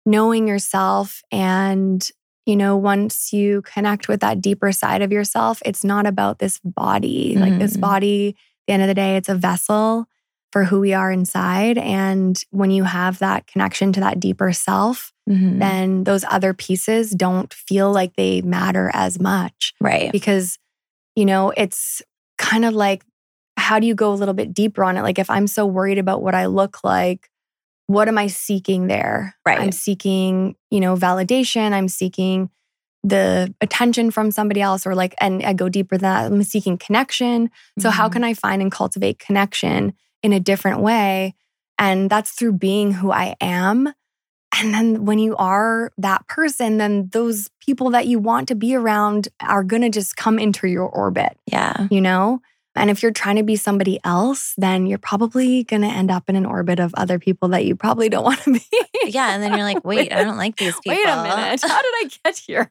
knowing yourself and you know, once you connect with that deeper side of yourself, it's not about this body. Mm-hmm. Like this mm-hmm. body, at the end of the day, it's a vessel for who we are inside. And when you have that connection to that deeper self, mm-hmm. then those other pieces don't feel like they matter as much. Right. Because, you know, it's kind of like, how do you go a little bit deeper on it? Like, if I'm so worried about what I look like, what am I seeking there? Right. I'm seeking, you know, validation. I'm seeking the attention from somebody else, or like, and I go deeper than that. I'm seeking connection. So, mm-hmm. how can I find and cultivate connection in a different way? And that's through being who I am And then when you are that person, then those people that you want to be around are going to just come into your orbit. Yeah. You know? And if you're trying to be somebody else, then you're probably going to end up in an orbit of other people that you probably don't want to be. Uh, yeah. And then you're like, wait, I don't like these people. Wait a minute. How did I get here?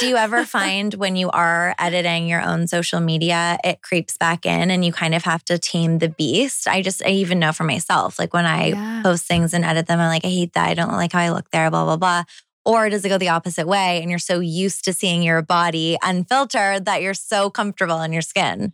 Do you ever find when you are editing your own social media, it creeps back in and you kind of have to tame the beast? I just, I even know for myself, like when I yeah. post things and edit them, I'm like, I hate that. I don't like how I look there, blah, blah, blah. Or does it go the opposite way and you're so used to seeing your body unfiltered that you're so comfortable in your skin?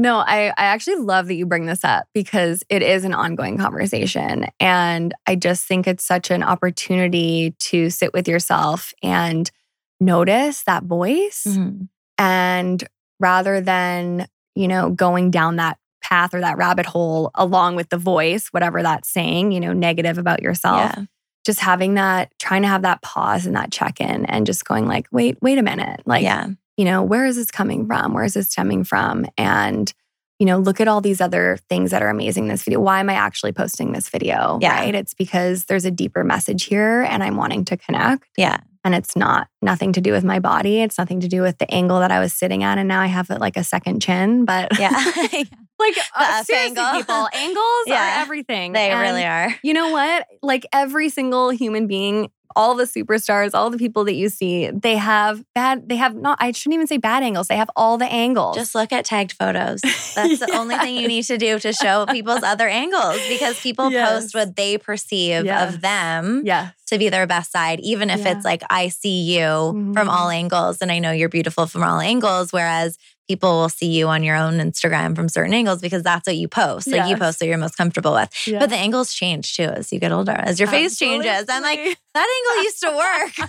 No, I, I actually love that you bring this up because it is an ongoing conversation. And I just think it's such an opportunity to sit with yourself and notice that voice. Mm-hmm. And rather than, you know, going down that path or that rabbit hole along with the voice, whatever that's saying, you know, negative about yourself. Yeah. Just having that, trying to have that pause and that check in and just going like, wait, wait a minute. Like, yeah you know, where is this coming from? Where is this stemming from? And, you know, look at all these other things that are amazing in this video. Why am I actually posting this video? Yeah. Right. It's because there's a deeper message here and I'm wanting to connect. Yeah. And it's not nothing to do with my body. It's nothing to do with the angle that I was sitting at. And now I have like a second chin. But yeah. like uh, seriously, angle. people, angles yeah. are everything. They and really are. You know what? Like every single human being all the superstars, all the people that you see, they have bad, they have not, I shouldn't even say bad angles. They have all the angles. Just look at tagged photos. That's yes. the only thing you need to do to show people's other angles because people yes. post what they perceive yes. of them yes. to be their best side, even if yeah. it's like, I see you mm-hmm. from all angles and I know you're beautiful from all angles. Whereas people will see you on your own Instagram from certain angles because that's what you post. Like yes. you post what you're most comfortable with. But the angles change too as you get older, as your Absolutely. face changes. I'm like, that angle used to work.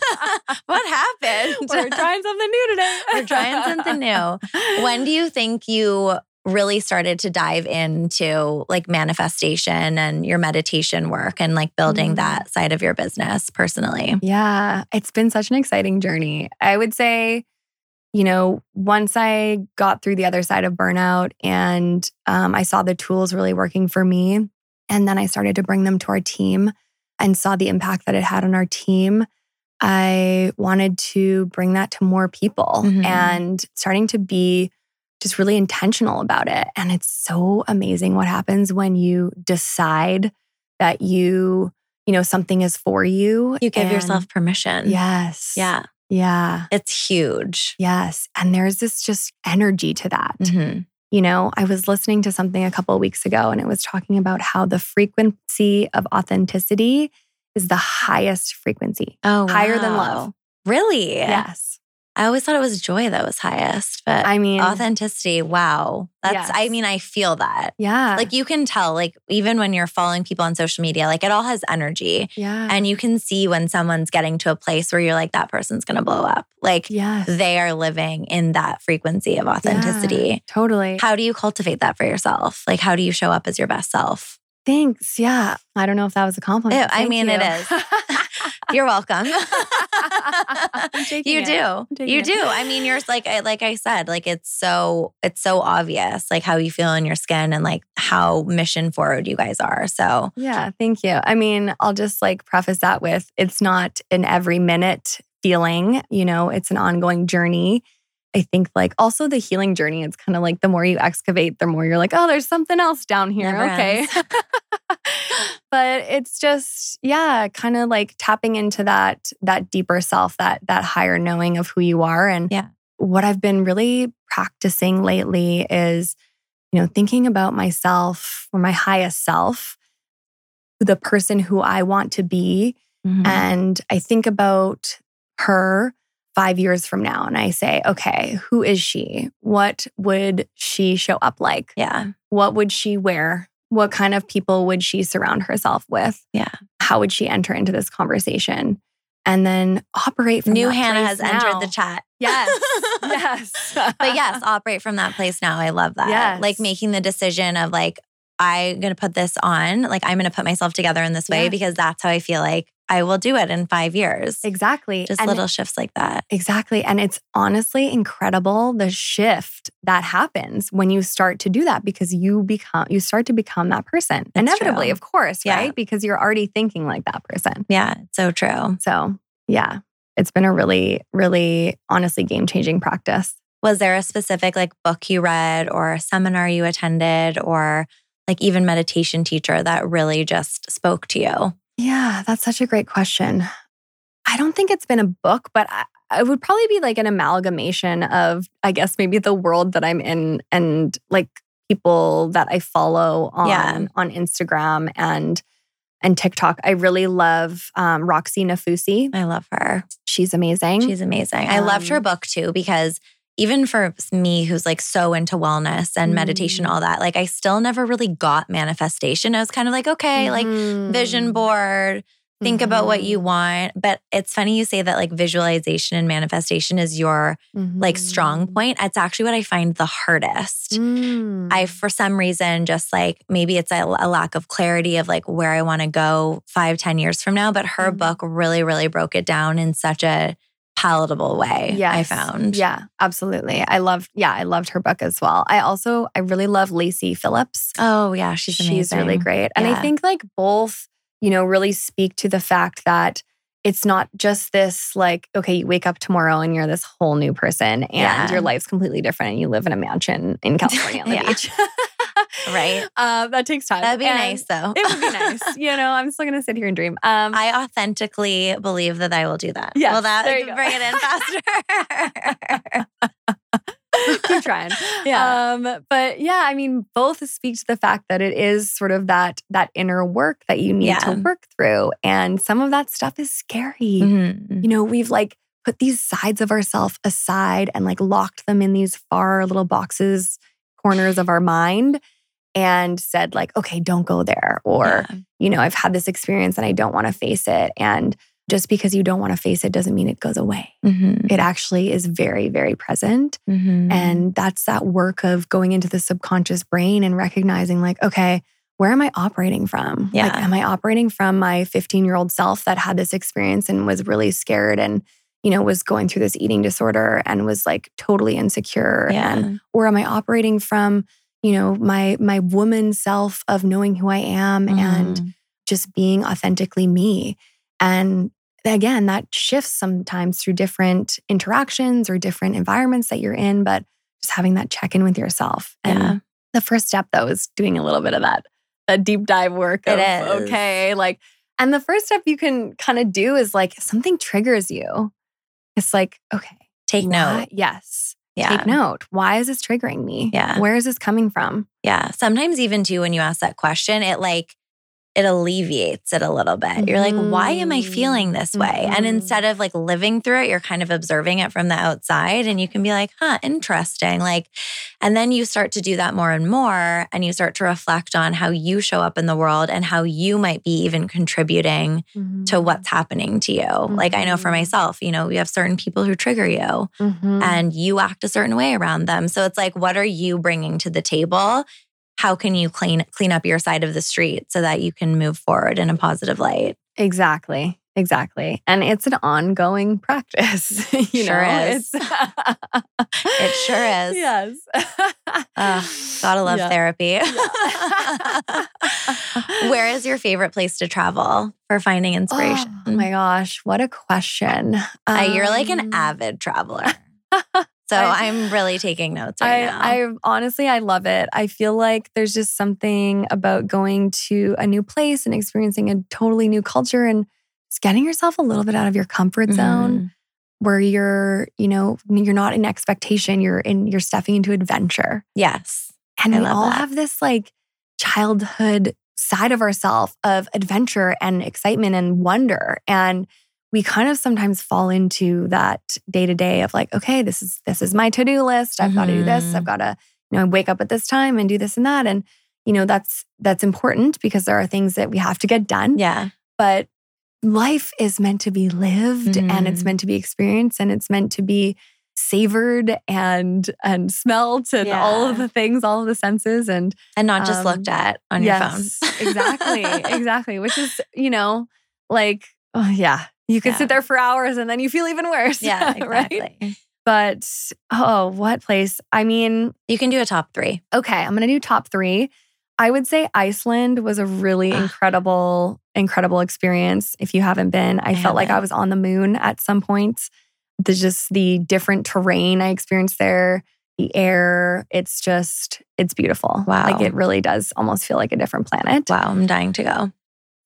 what happened? We're trying something new today. We're trying something new. When do you think you really started to dive into like manifestation and your meditation work and like building mm. that side of your business personally? Yeah, it's been such an exciting journey. I would say you know, once I got through the other side of burnout and um, I saw the tools really working for me, and then I started to bring them to our team and saw the impact that it had on our team, I wanted to bring that to more people mm-hmm. and starting to be just really intentional about it. And it's so amazing what happens when you decide that you, you know, something is for you. You give yourself permission. Yes. Yeah. Yeah. It's huge. Yes. And there's this just energy to that. Mm-hmm. You know, I was listening to something a couple of weeks ago and it was talking about how the frequency of authenticity is the highest frequency. Oh, higher wow. than love. Really? Yes. I always thought it was joy that was highest, but I mean, authenticity, wow. That's, yes. I mean, I feel that. Yeah. Like you can tell, like, even when you're following people on social media, like it all has energy. Yeah. And you can see when someone's getting to a place where you're like, that person's going to blow up. Like, yes. they are living in that frequency of authenticity. Yeah, totally. How do you cultivate that for yourself? Like, how do you show up as your best self? Thanks. Yeah. I don't know if that was a compliment. Oh, I mean, you. it is. You're welcome. you do. You do. I mean, you're like I like I said, like it's so it's so obvious like how you feel in your skin and like how mission forward you guys are. So Yeah, thank you. I mean, I'll just like preface that with it's not an every minute feeling, you know, it's an ongoing journey. I think like also the healing journey, it's kind of like the more you excavate, the more you're like, oh, there's something else down here. Never okay. but it's just, yeah, kind of like tapping into that that deeper self, that that higher knowing of who you are. And yeah. what I've been really practicing lately is, you know, thinking about myself or my highest self, the person who I want to be. Mm-hmm. And I think about her five years from now and I say, okay, who is she? What would she show up like? Yeah. What would she wear? What kind of people would she surround herself with? Yeah. How would she enter into this conversation? And then operate from New Hannah has now. entered the chat. Yes. yes. but yes, operate from that place now. I love that. Yes. Like making the decision of like, I'm going to put this on. Like, I'm going to put myself together in this way yes. because that's how I feel like I will do it in five years. Exactly. Just and little shifts like that. Exactly. And it's honestly incredible the shift that happens when you start to do that because you become, you start to become that person. It's Inevitably, true. of course, yeah. right? Because you're already thinking like that person. Yeah. So true. So, yeah, it's been a really, really honestly game changing practice. Was there a specific like book you read or a seminar you attended or like even meditation teacher that really just spoke to you? Yeah, that's such a great question. I don't think it's been a book, but I, it would probably be like an amalgamation of, I guess, maybe the world that I'm in and like people that I follow on yeah. on Instagram and and TikTok. I really love um, Roxy Nafousi. I love her. She's amazing. She's amazing. Um, I loved her um, book too because even for me who's like so into wellness and mm. meditation all that like i still never really got manifestation i was kind of like okay mm. like vision mm-hmm. board think mm-hmm. about what you mm-hmm. want but it's funny you say that like visualization and manifestation is your mm-hmm. like strong mm-hmm. point it's actually what i find the hardest mm. i for some reason just like maybe it's a, a lack of clarity of like where i want to go five ten years from now but her mm. book really really broke it down in such a palatable way. Yeah, I found. Yeah, absolutely. I loved. Yeah, I loved her book as well. I also I really love Lacy Phillips. Oh yeah, she's amazing. she's really great, and yeah. I think like both you know really speak to the fact that it's not just this like okay you wake up tomorrow and you're this whole new person and yeah. your life's completely different and you live in a mansion in california on the beach right? Uh, that takes time. That'd be and nice, though. it would be nice. You know, I'm still gonna sit here and dream. Um, I authentically believe that I will do that. Yeah, well, that there bring it in faster. Keep trying. Yeah. Um, but yeah, I mean, both speak to the fact that it is sort of that that inner work that you need yeah. to work through. And some of that stuff is scary. Mm-hmm. You know, we've like put these sides of ourselves aside and like locked them in these far little boxes, corners of our mind and said like okay don't go there or yeah. you know i've had this experience and i don't want to face it and just because you don't want to face it doesn't mean it goes away mm-hmm. it actually is very very present mm-hmm. and that's that work of going into the subconscious brain and recognizing like okay where am i operating from yeah. like am i operating from my 15 year old self that had this experience and was really scared and you know was going through this eating disorder and was like totally insecure yeah. and or am i operating from you know my my woman self of knowing who i am mm. and mm-hmm. just being authentically me and again that shifts sometimes through different interactions or different environments that you're in but just having that check in with yourself and yeah. the first step though is doing a little bit of that that deep dive work of, it is. okay like and the first step you can kind of do is like something triggers you it's like okay take note yes yeah. take note. Why is this triggering me? Yeah. Where is this coming from? Yeah. Sometimes even too when you ask that question, it like it alleviates it a little bit. Mm-hmm. You're like, why am I feeling this way? Mm-hmm. And instead of like living through it, you're kind of observing it from the outside and you can be like, huh, interesting. Like, and then you start to do that more and more and you start to reflect on how you show up in the world and how you might be even contributing mm-hmm. to what's happening to you. Like, I know for mm-hmm. myself, you know, we have certain people who trigger you mm-hmm. and you act a certain way around them. So it's like, what are you bringing to the table? How can you clean clean up your side of the street so that you can move forward in a positive light? Exactly. Exactly. And it's an ongoing practice. you sure know, is. it sure is. Yes. uh, gotta love yeah. therapy. Yeah. Where is your favorite place to travel for finding inspiration? Oh, my gosh, what a question. Um, you're like an um, avid traveler. So I, am really taking notes right I, now. I honestly, I love it. I feel like there's just something about going to a new place and experiencing a totally new culture and just getting yourself a little bit out of your comfort zone mm-hmm. where you're, you know, you're not in expectation, you're in, you're stepping into adventure. Yes. And I we all that. have this like childhood side of ourselves of adventure and excitement and wonder. And we kind of sometimes fall into that day to day of like, okay, this is this is my to do list. I've mm-hmm. got to do this. I've mm-hmm. got to you know wake up at this time and do this and that. And you know that's that's important because there are things that we have to get done. Yeah. But life is meant to be lived mm-hmm. and it's mm-hmm. meant to be experienced and it's meant to be savored and and smelt and yeah. all of the things, all of the senses and and not just um, looked at on yes, your phone. exactly. Exactly. Which is, you know, like Oh, yeah. You can yeah. sit there for hours and then you feel even worse. Yeah, exactly. right? But oh, what place? I mean, you can do a top three. Okay, I'm going to do top three. I would say Iceland was a really ah. incredible, incredible experience. If you haven't been, I, I felt like I was on the moon at some point. The, just the different terrain I experienced there, the air. It's just, it's beautiful. Wow. Like it really does almost feel like a different planet. Wow. I'm dying to go.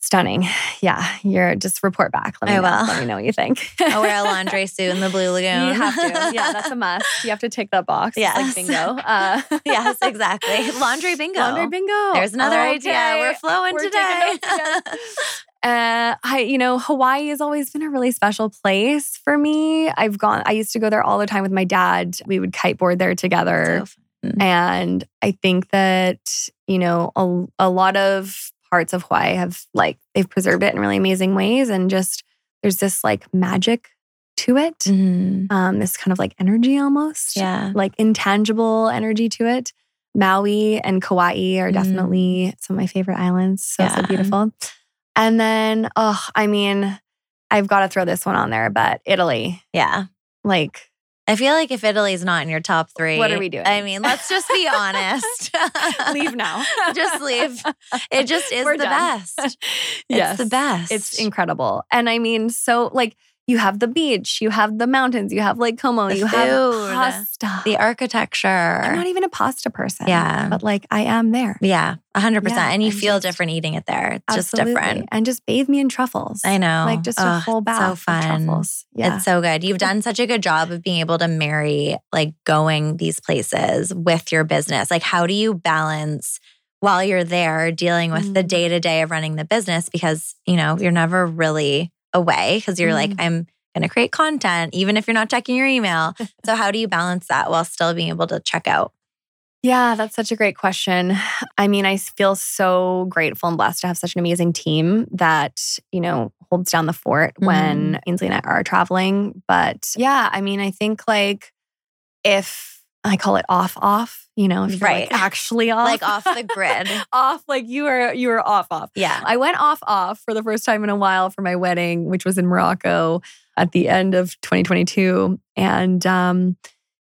Stunning. Yeah. You're just report back. Let me, I know, will. Let me know what you think. I'll wear a Londre suit in the Blue Lagoon. You have to. Yeah, that's a must. You have to tick that box. Yeah. Like bingo. Uh, yes, exactly. Londre bingo. Londre bingo. There's another okay. idea. We're flowing We're today. Uh, I, you know, Hawaii has always been a really special place for me. I've gone, I used to go there all the time with my dad. We would kiteboard there together. So and I think that, you know, a, a lot of parts of Hawaii have like they've preserved it in really amazing ways. And just there's this like magic to it. Mm-hmm. Um, this kind of like energy almost. Yeah. Like intangible energy to it. Maui and Kauai are mm. definitely some of my favorite islands. So, yeah. so beautiful. And then, oh, I mean, I've got to throw this one on there, but Italy. Yeah. Like I feel like if Italy's not in your top three, what are we doing? I mean, let's just be honest. leave now. just leave. It just is We're the done. best. It's yes, the best. It's incredible. And I mean, so like you have the beach, you have the mountains, you have Lake Como, the you food, have pasta, the architecture. I'm not even a pasta person. Yeah. But like I am there. Yeah. 100%. Yeah, and you and feel just, different eating it there. It's absolutely. just different. And just bathe me in truffles. I know. Like just a whole bath so fun. of truffles. Yeah. It's so good. You've done such a good job of being able to marry like going these places with your business. Like, how do you balance? while you're there dealing with mm. the day to day of running the business because, you know, you're never really away because you're mm. like, I'm going to create content, even if you're not checking your email. so, how do you balance that while still being able to check out? Yeah, that's such a great question. I mean, I feel so grateful and blessed to have such an amazing team that, you know, holds down the fort mm-hmm. when Ainsley and I are traveling. But yeah, I mean, I think like if I call it off off, you know, if right. Like actually off. Like off the grid. off, like you are you are off off. Yeah. I went off off for the first time in a while for my wedding, which was in Morocco at the end of 2022. And um,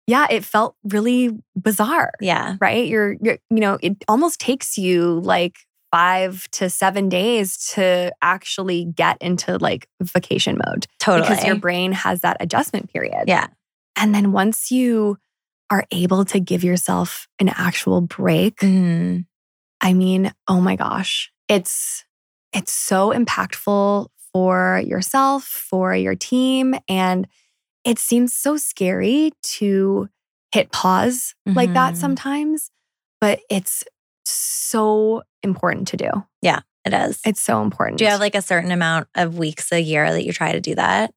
yeah, it felt really bizarre. Yeah. Right. You're, you're, you know, it almost takes you like five to seven days to actually get into like vacation mode. Totally. Because your brain has that adjustment period. Yeah. And then once you are able to give yourself an actual break, mm. I mean, oh my gosh, it's it's so impactful for yourself, for your team. And it seems so scary to hit pause mm-hmm. like that mm-hmm. sometimes, but it's so important to do. Yeah, it is. It's so important. Do you have like a certain amount of weeks a year that you try to do that?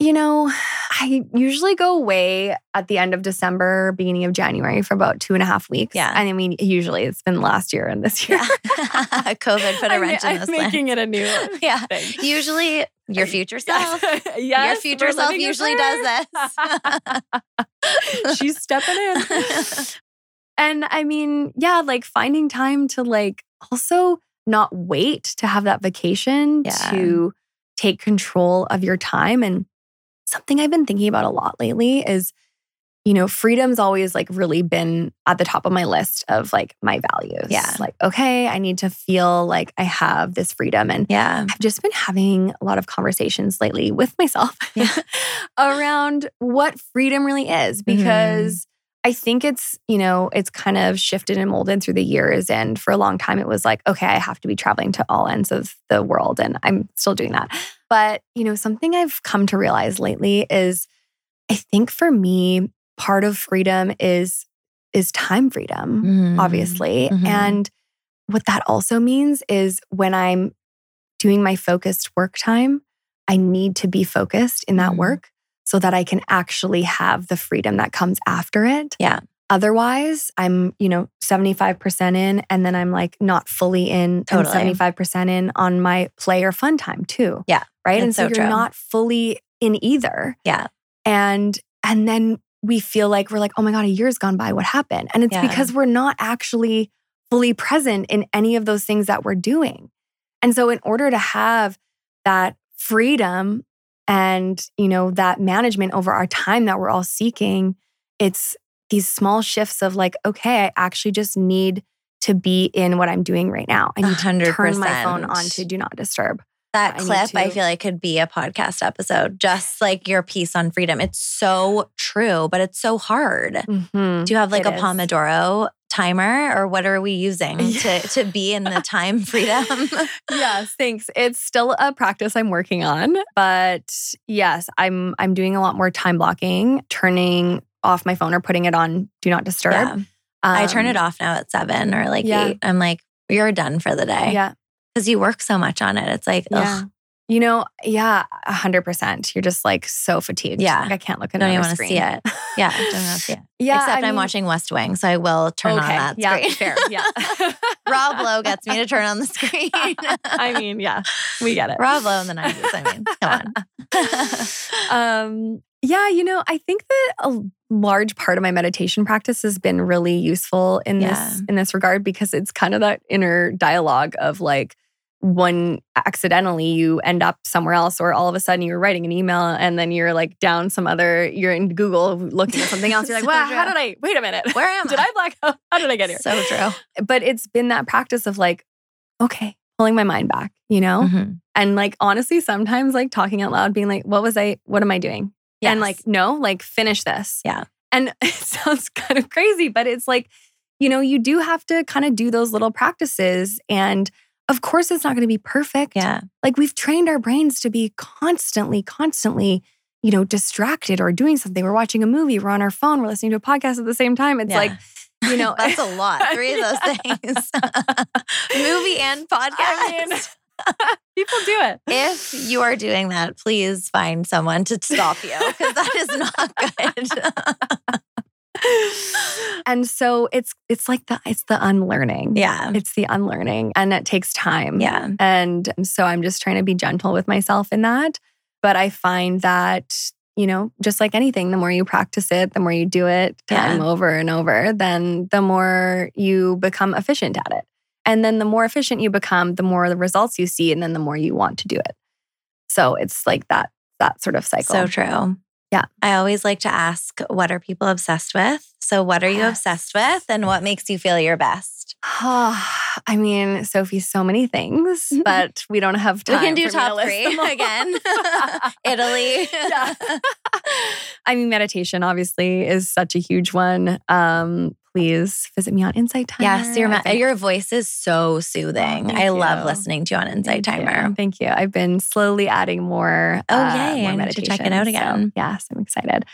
You know, I usually go away at the end of December, beginning of January for about two and a half weeks. Yeah. And I mean, usually it's been last year and this year. Yeah. COVID put a wrench I'm, in this. I'm making it a new yeah. Thing. Usually your future self. yes, your future self usually does this. She's stepping in. and I mean, yeah, like finding time to like also not wait to have that vacation yeah. to take control of your time and something I've been thinking about a lot lately is, you know, freedom's always like really been at the top of my list of like my values. Yeah. Like, okay, I need to feel like I have this freedom. And yeah, I've just been having a lot of conversations lately with myself yeah. around what freedom really is mm-hmm. because. Mm-hmm. I think it's, you know, it's kind of shifted and molded through the years. And for a long time, it was like, okay, I have to be traveling to all ends of the world. And I'm still doing that. But, you know, something I've come to realize lately is I think for me, part of freedom is is time freedom, mm-hmm. obviously. Mm-hmm. And what that also means is when I'm doing my focused work time, I need to be focused in that mm-hmm. work so that I can actually have the freedom that comes after it. Yeah. Otherwise, I'm, you know, 75% in and then I'm like not fully in totally. and 75% in on my play or fun time too. Yeah. Right. And so, so you're true. not fully in either. Yeah. And and then we feel like we're like, oh my God, a year's gone by. What happened? And it's yeah. because we're not actually fully present in any of those things that we're doing. And so in order to have that freedom and, you know, that management over our time that we're all seeking, it's these small shifts of like, okay, I actually just need to be in what I'm doing right now. I need 100%. to turn my phone on to do not disturb. That I clip, I feel like could be a podcast episode, just like your piece on freedom. It's so true, but it's so hard. Mm-hmm. Do you have like it a is. Pomodoro timer or what are we using to, to be in the time freedom? yes, thanks. It's still a practice I'm working on, but yes, I'm I'm doing a lot more time blocking, turning off my phone or putting it on do not disturb. Yeah. Um, I turn it um, off now at seven or like yeah. eight. I'm like, you're done for the day. Yeah. Because you work so much on it. It's like, yeah. Ugh. You know, yeah, hundred percent. You're just like so fatigued. Yeah, like, I can't look at. Don't even want to see it. Yeah, don't want to see it. Yeah, Except I am watching West Wing, so I will turn okay. on that yeah, screen. Fair. Yeah. Rob Lowe gets me to turn on the screen. I mean, yeah, we get it. Rob Lowe in the nineties. I mean, come on. um, yeah, you know, I think that a large part of my meditation practice has been really useful in yeah. this in this regard because it's kind of that inner dialogue of like when accidentally you end up somewhere else or all of a sudden you're writing an email and then you're like down some other you're in Google looking at something else. You're like so wow how did I wait a minute. Where am I? did I? Black out? How did I get here? So true. But it's been that practice of like okay pulling my mind back you know? Mm-hmm. and like honestly sometimes like talking out loud being like what was I what am I doing? Yes. and like no like finish this. Yeah. And it sounds kind of crazy but it's like you know you do have to kind of do those little practices and of course, it's not going to be perfect. Yeah. Like we've trained our brains to be constantly, constantly, you know, distracted or doing something. We're watching a movie, we're on our phone, we're listening to a podcast at the same time. It's yeah. like, you know, that's a lot. Three of those things movie and podcast. I mean, people do it. If you are doing that, please find someone to stop you because that is not good and so it's it's like the it's the unlearning. Yeah. It's the unlearning and it takes time. Yeah. And so I'm just trying to be gentle with myself in that. But I find that, you know, just like anything, the more you practice it, the more you do it time yeah. over and over, then the more you become efficient at it. And then the more efficient you become, the more the results you see, and then the more you want to do it. So it's like that that sort of cycle. So true. Yeah. I always like to ask, what are people obsessed with? So, what are you obsessed with and what makes you feel your best? I mean, Sophie, so many things, but we don't have time. We can do top three again. Italy. I mean, meditation obviously is such a huge one. Um, please visit me on Insight Timer. Yes, your your voice is so soothing. Oh, I you. love listening to you on Insight Thank Timer. You. Thank you. I've been slowly adding more. Oh uh, yay! More to check it out again. So, yes, I'm excited.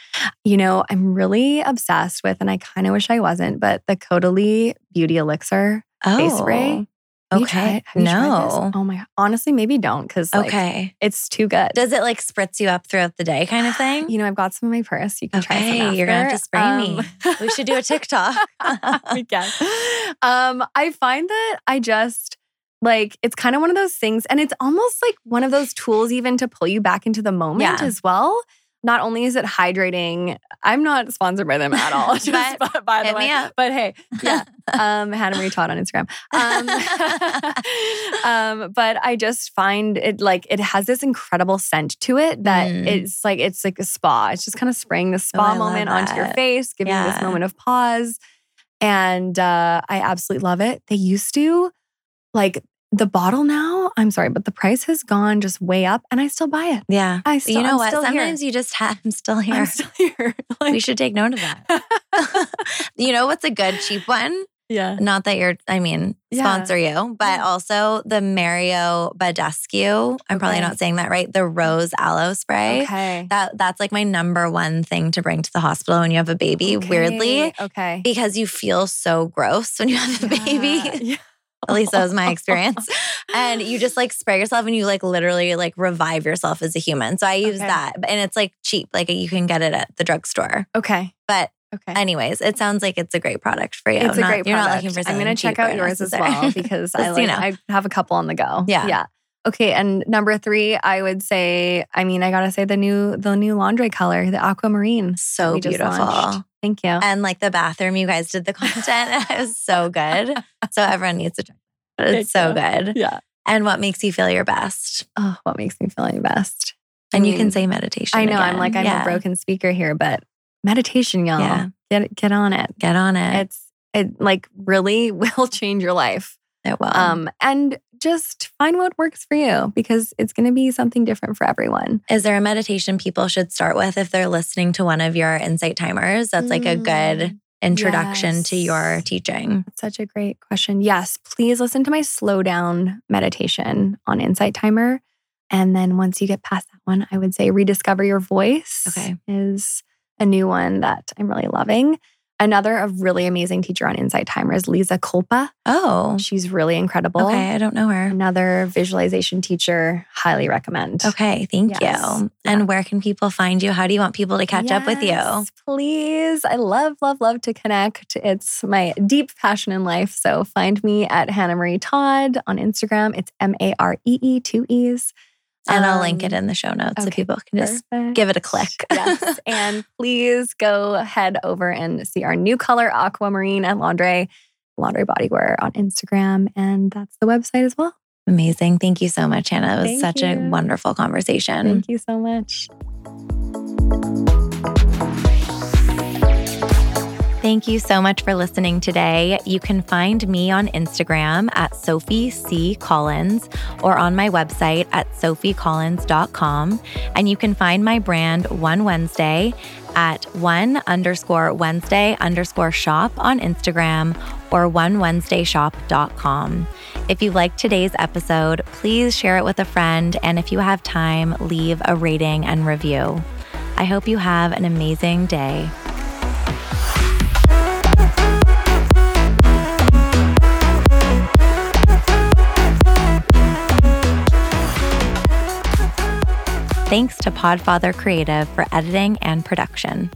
You know, I'm really obsessed with, and I kind of wish I wasn't, but the Caudalie Beauty Elixir oh. face spray. Okay. no. Oh my. Honestly, maybe don't because like, okay, it's too good. Does it like spritz you up throughout the day, kind of thing? you know, I've got some in my purse. You can okay, try some. You're gonna have to spray um, me. we should do a TikTok. we can. Um, I find that I just like it's kind of one of those things, and it's almost like one of those tools even to pull you back into the moment yeah. as well not only is it hydrating, I'm not sponsored by them at all. Just but, by, the way. But hey, yeah. Um, Hannah Maree Todd on Instagram. Um, um, but I just find it like it has this incredible scent to it that mm. it's like it's like a spa. It's just kind of spraying the spa oh, moment onto your face, giving yeah. you this moment of pause. And uh, I absolutely love it. They used to like the bottle now, I'm sorry, but the price has gone just way up and I still buy it. Yeah. I still, you know I'm what? Sometimes here. you just have, I'm still here. I'm still here. Like, we should take note of that. you know what's a good cheap one? Yeah. Not that you're, I mean, sponsor yeah. you, but yeah. also the Mario Badescu. I'm okay. probably not saying that right. The rose aloe spray. Okay. That that's like my number one thing to bring to the hospital when you have a baby, okay. weirdly. Okay. Because you feel so gross when you have a baby. At least that was my experience. and you just like spray yourself and you like literally like revive yourself as a human. So I use okay. that. And it's like cheap. Like you can get it at the drugstore. Okay. But Okay. Anyways, it sounds like it's a great product for you. It's not, a great product. You're not looking for I'm going to check out yours as well because I like, you know. I have a couple on the go. Yeah. Yeah. Okay, and number three, I would say, I mean, I gotta say the new the new Londre color, the aquamarine. So beautiful. Thank you. And like the bathroom, you guys did the content. it was so good. so everyone needs to check. It's so good. Yeah. And what makes you feel your best? Oh, what makes me feel your best? And I mean, you can say meditation. I know. Again. I'm like, I'm yeah. a broken speaker here, but meditation, y'all. Yeah. Get get on it. Get on it. It's it like really will change your life. It will. Um, and just find what works for you because it's going to be something different for everyone. Is there a meditation people should start with if they're listening to one of your insight timers? That's like a good mm, introduction yes. to your teaching. That's such a great question. Yes, please listen to my slow down meditation on Insight Timer. And then once you get past that one, I would say rediscover your voice. Okay. Is a new one that I'm really loving. Another a really amazing teacher on Insight Timer is Lisa Culpa. Oh, she's really incredible. Okay, I don't know her. Another visualization teacher, highly recommend. Okay, thank yes. you. Yeah. And where can people find you? How do you want people to catch yes, up with you? Please, I love, love, love to connect. It's my deep passion in life. So find me at Hannah Maree Todd on Instagram. It's M A R E E two E's. And um, I'll link it um, in the show notes okay, so people can just perfect. give it a click. yes. And please go head over and see our new color aquamarine at Londre, Londre Bodywear on Instagram. And that's the website as well. Amazing. Thank you so much, Hannah. It was Thank such you. a wonderful conversation. Thank you so much. Thank you so much for listening today. You can find me on Instagram at Sophie C. Collins or on my website at sophiecollins.com. And you can find my brand One Wednesday at one underscore Wednesday underscore shop on Instagram or onewednesdayshop.com. If you liked today's episode, please share it with a friend. And if you have time, leave a rating and review. I hope you have an amazing day. Thanks to Podfather Creative for editing and production.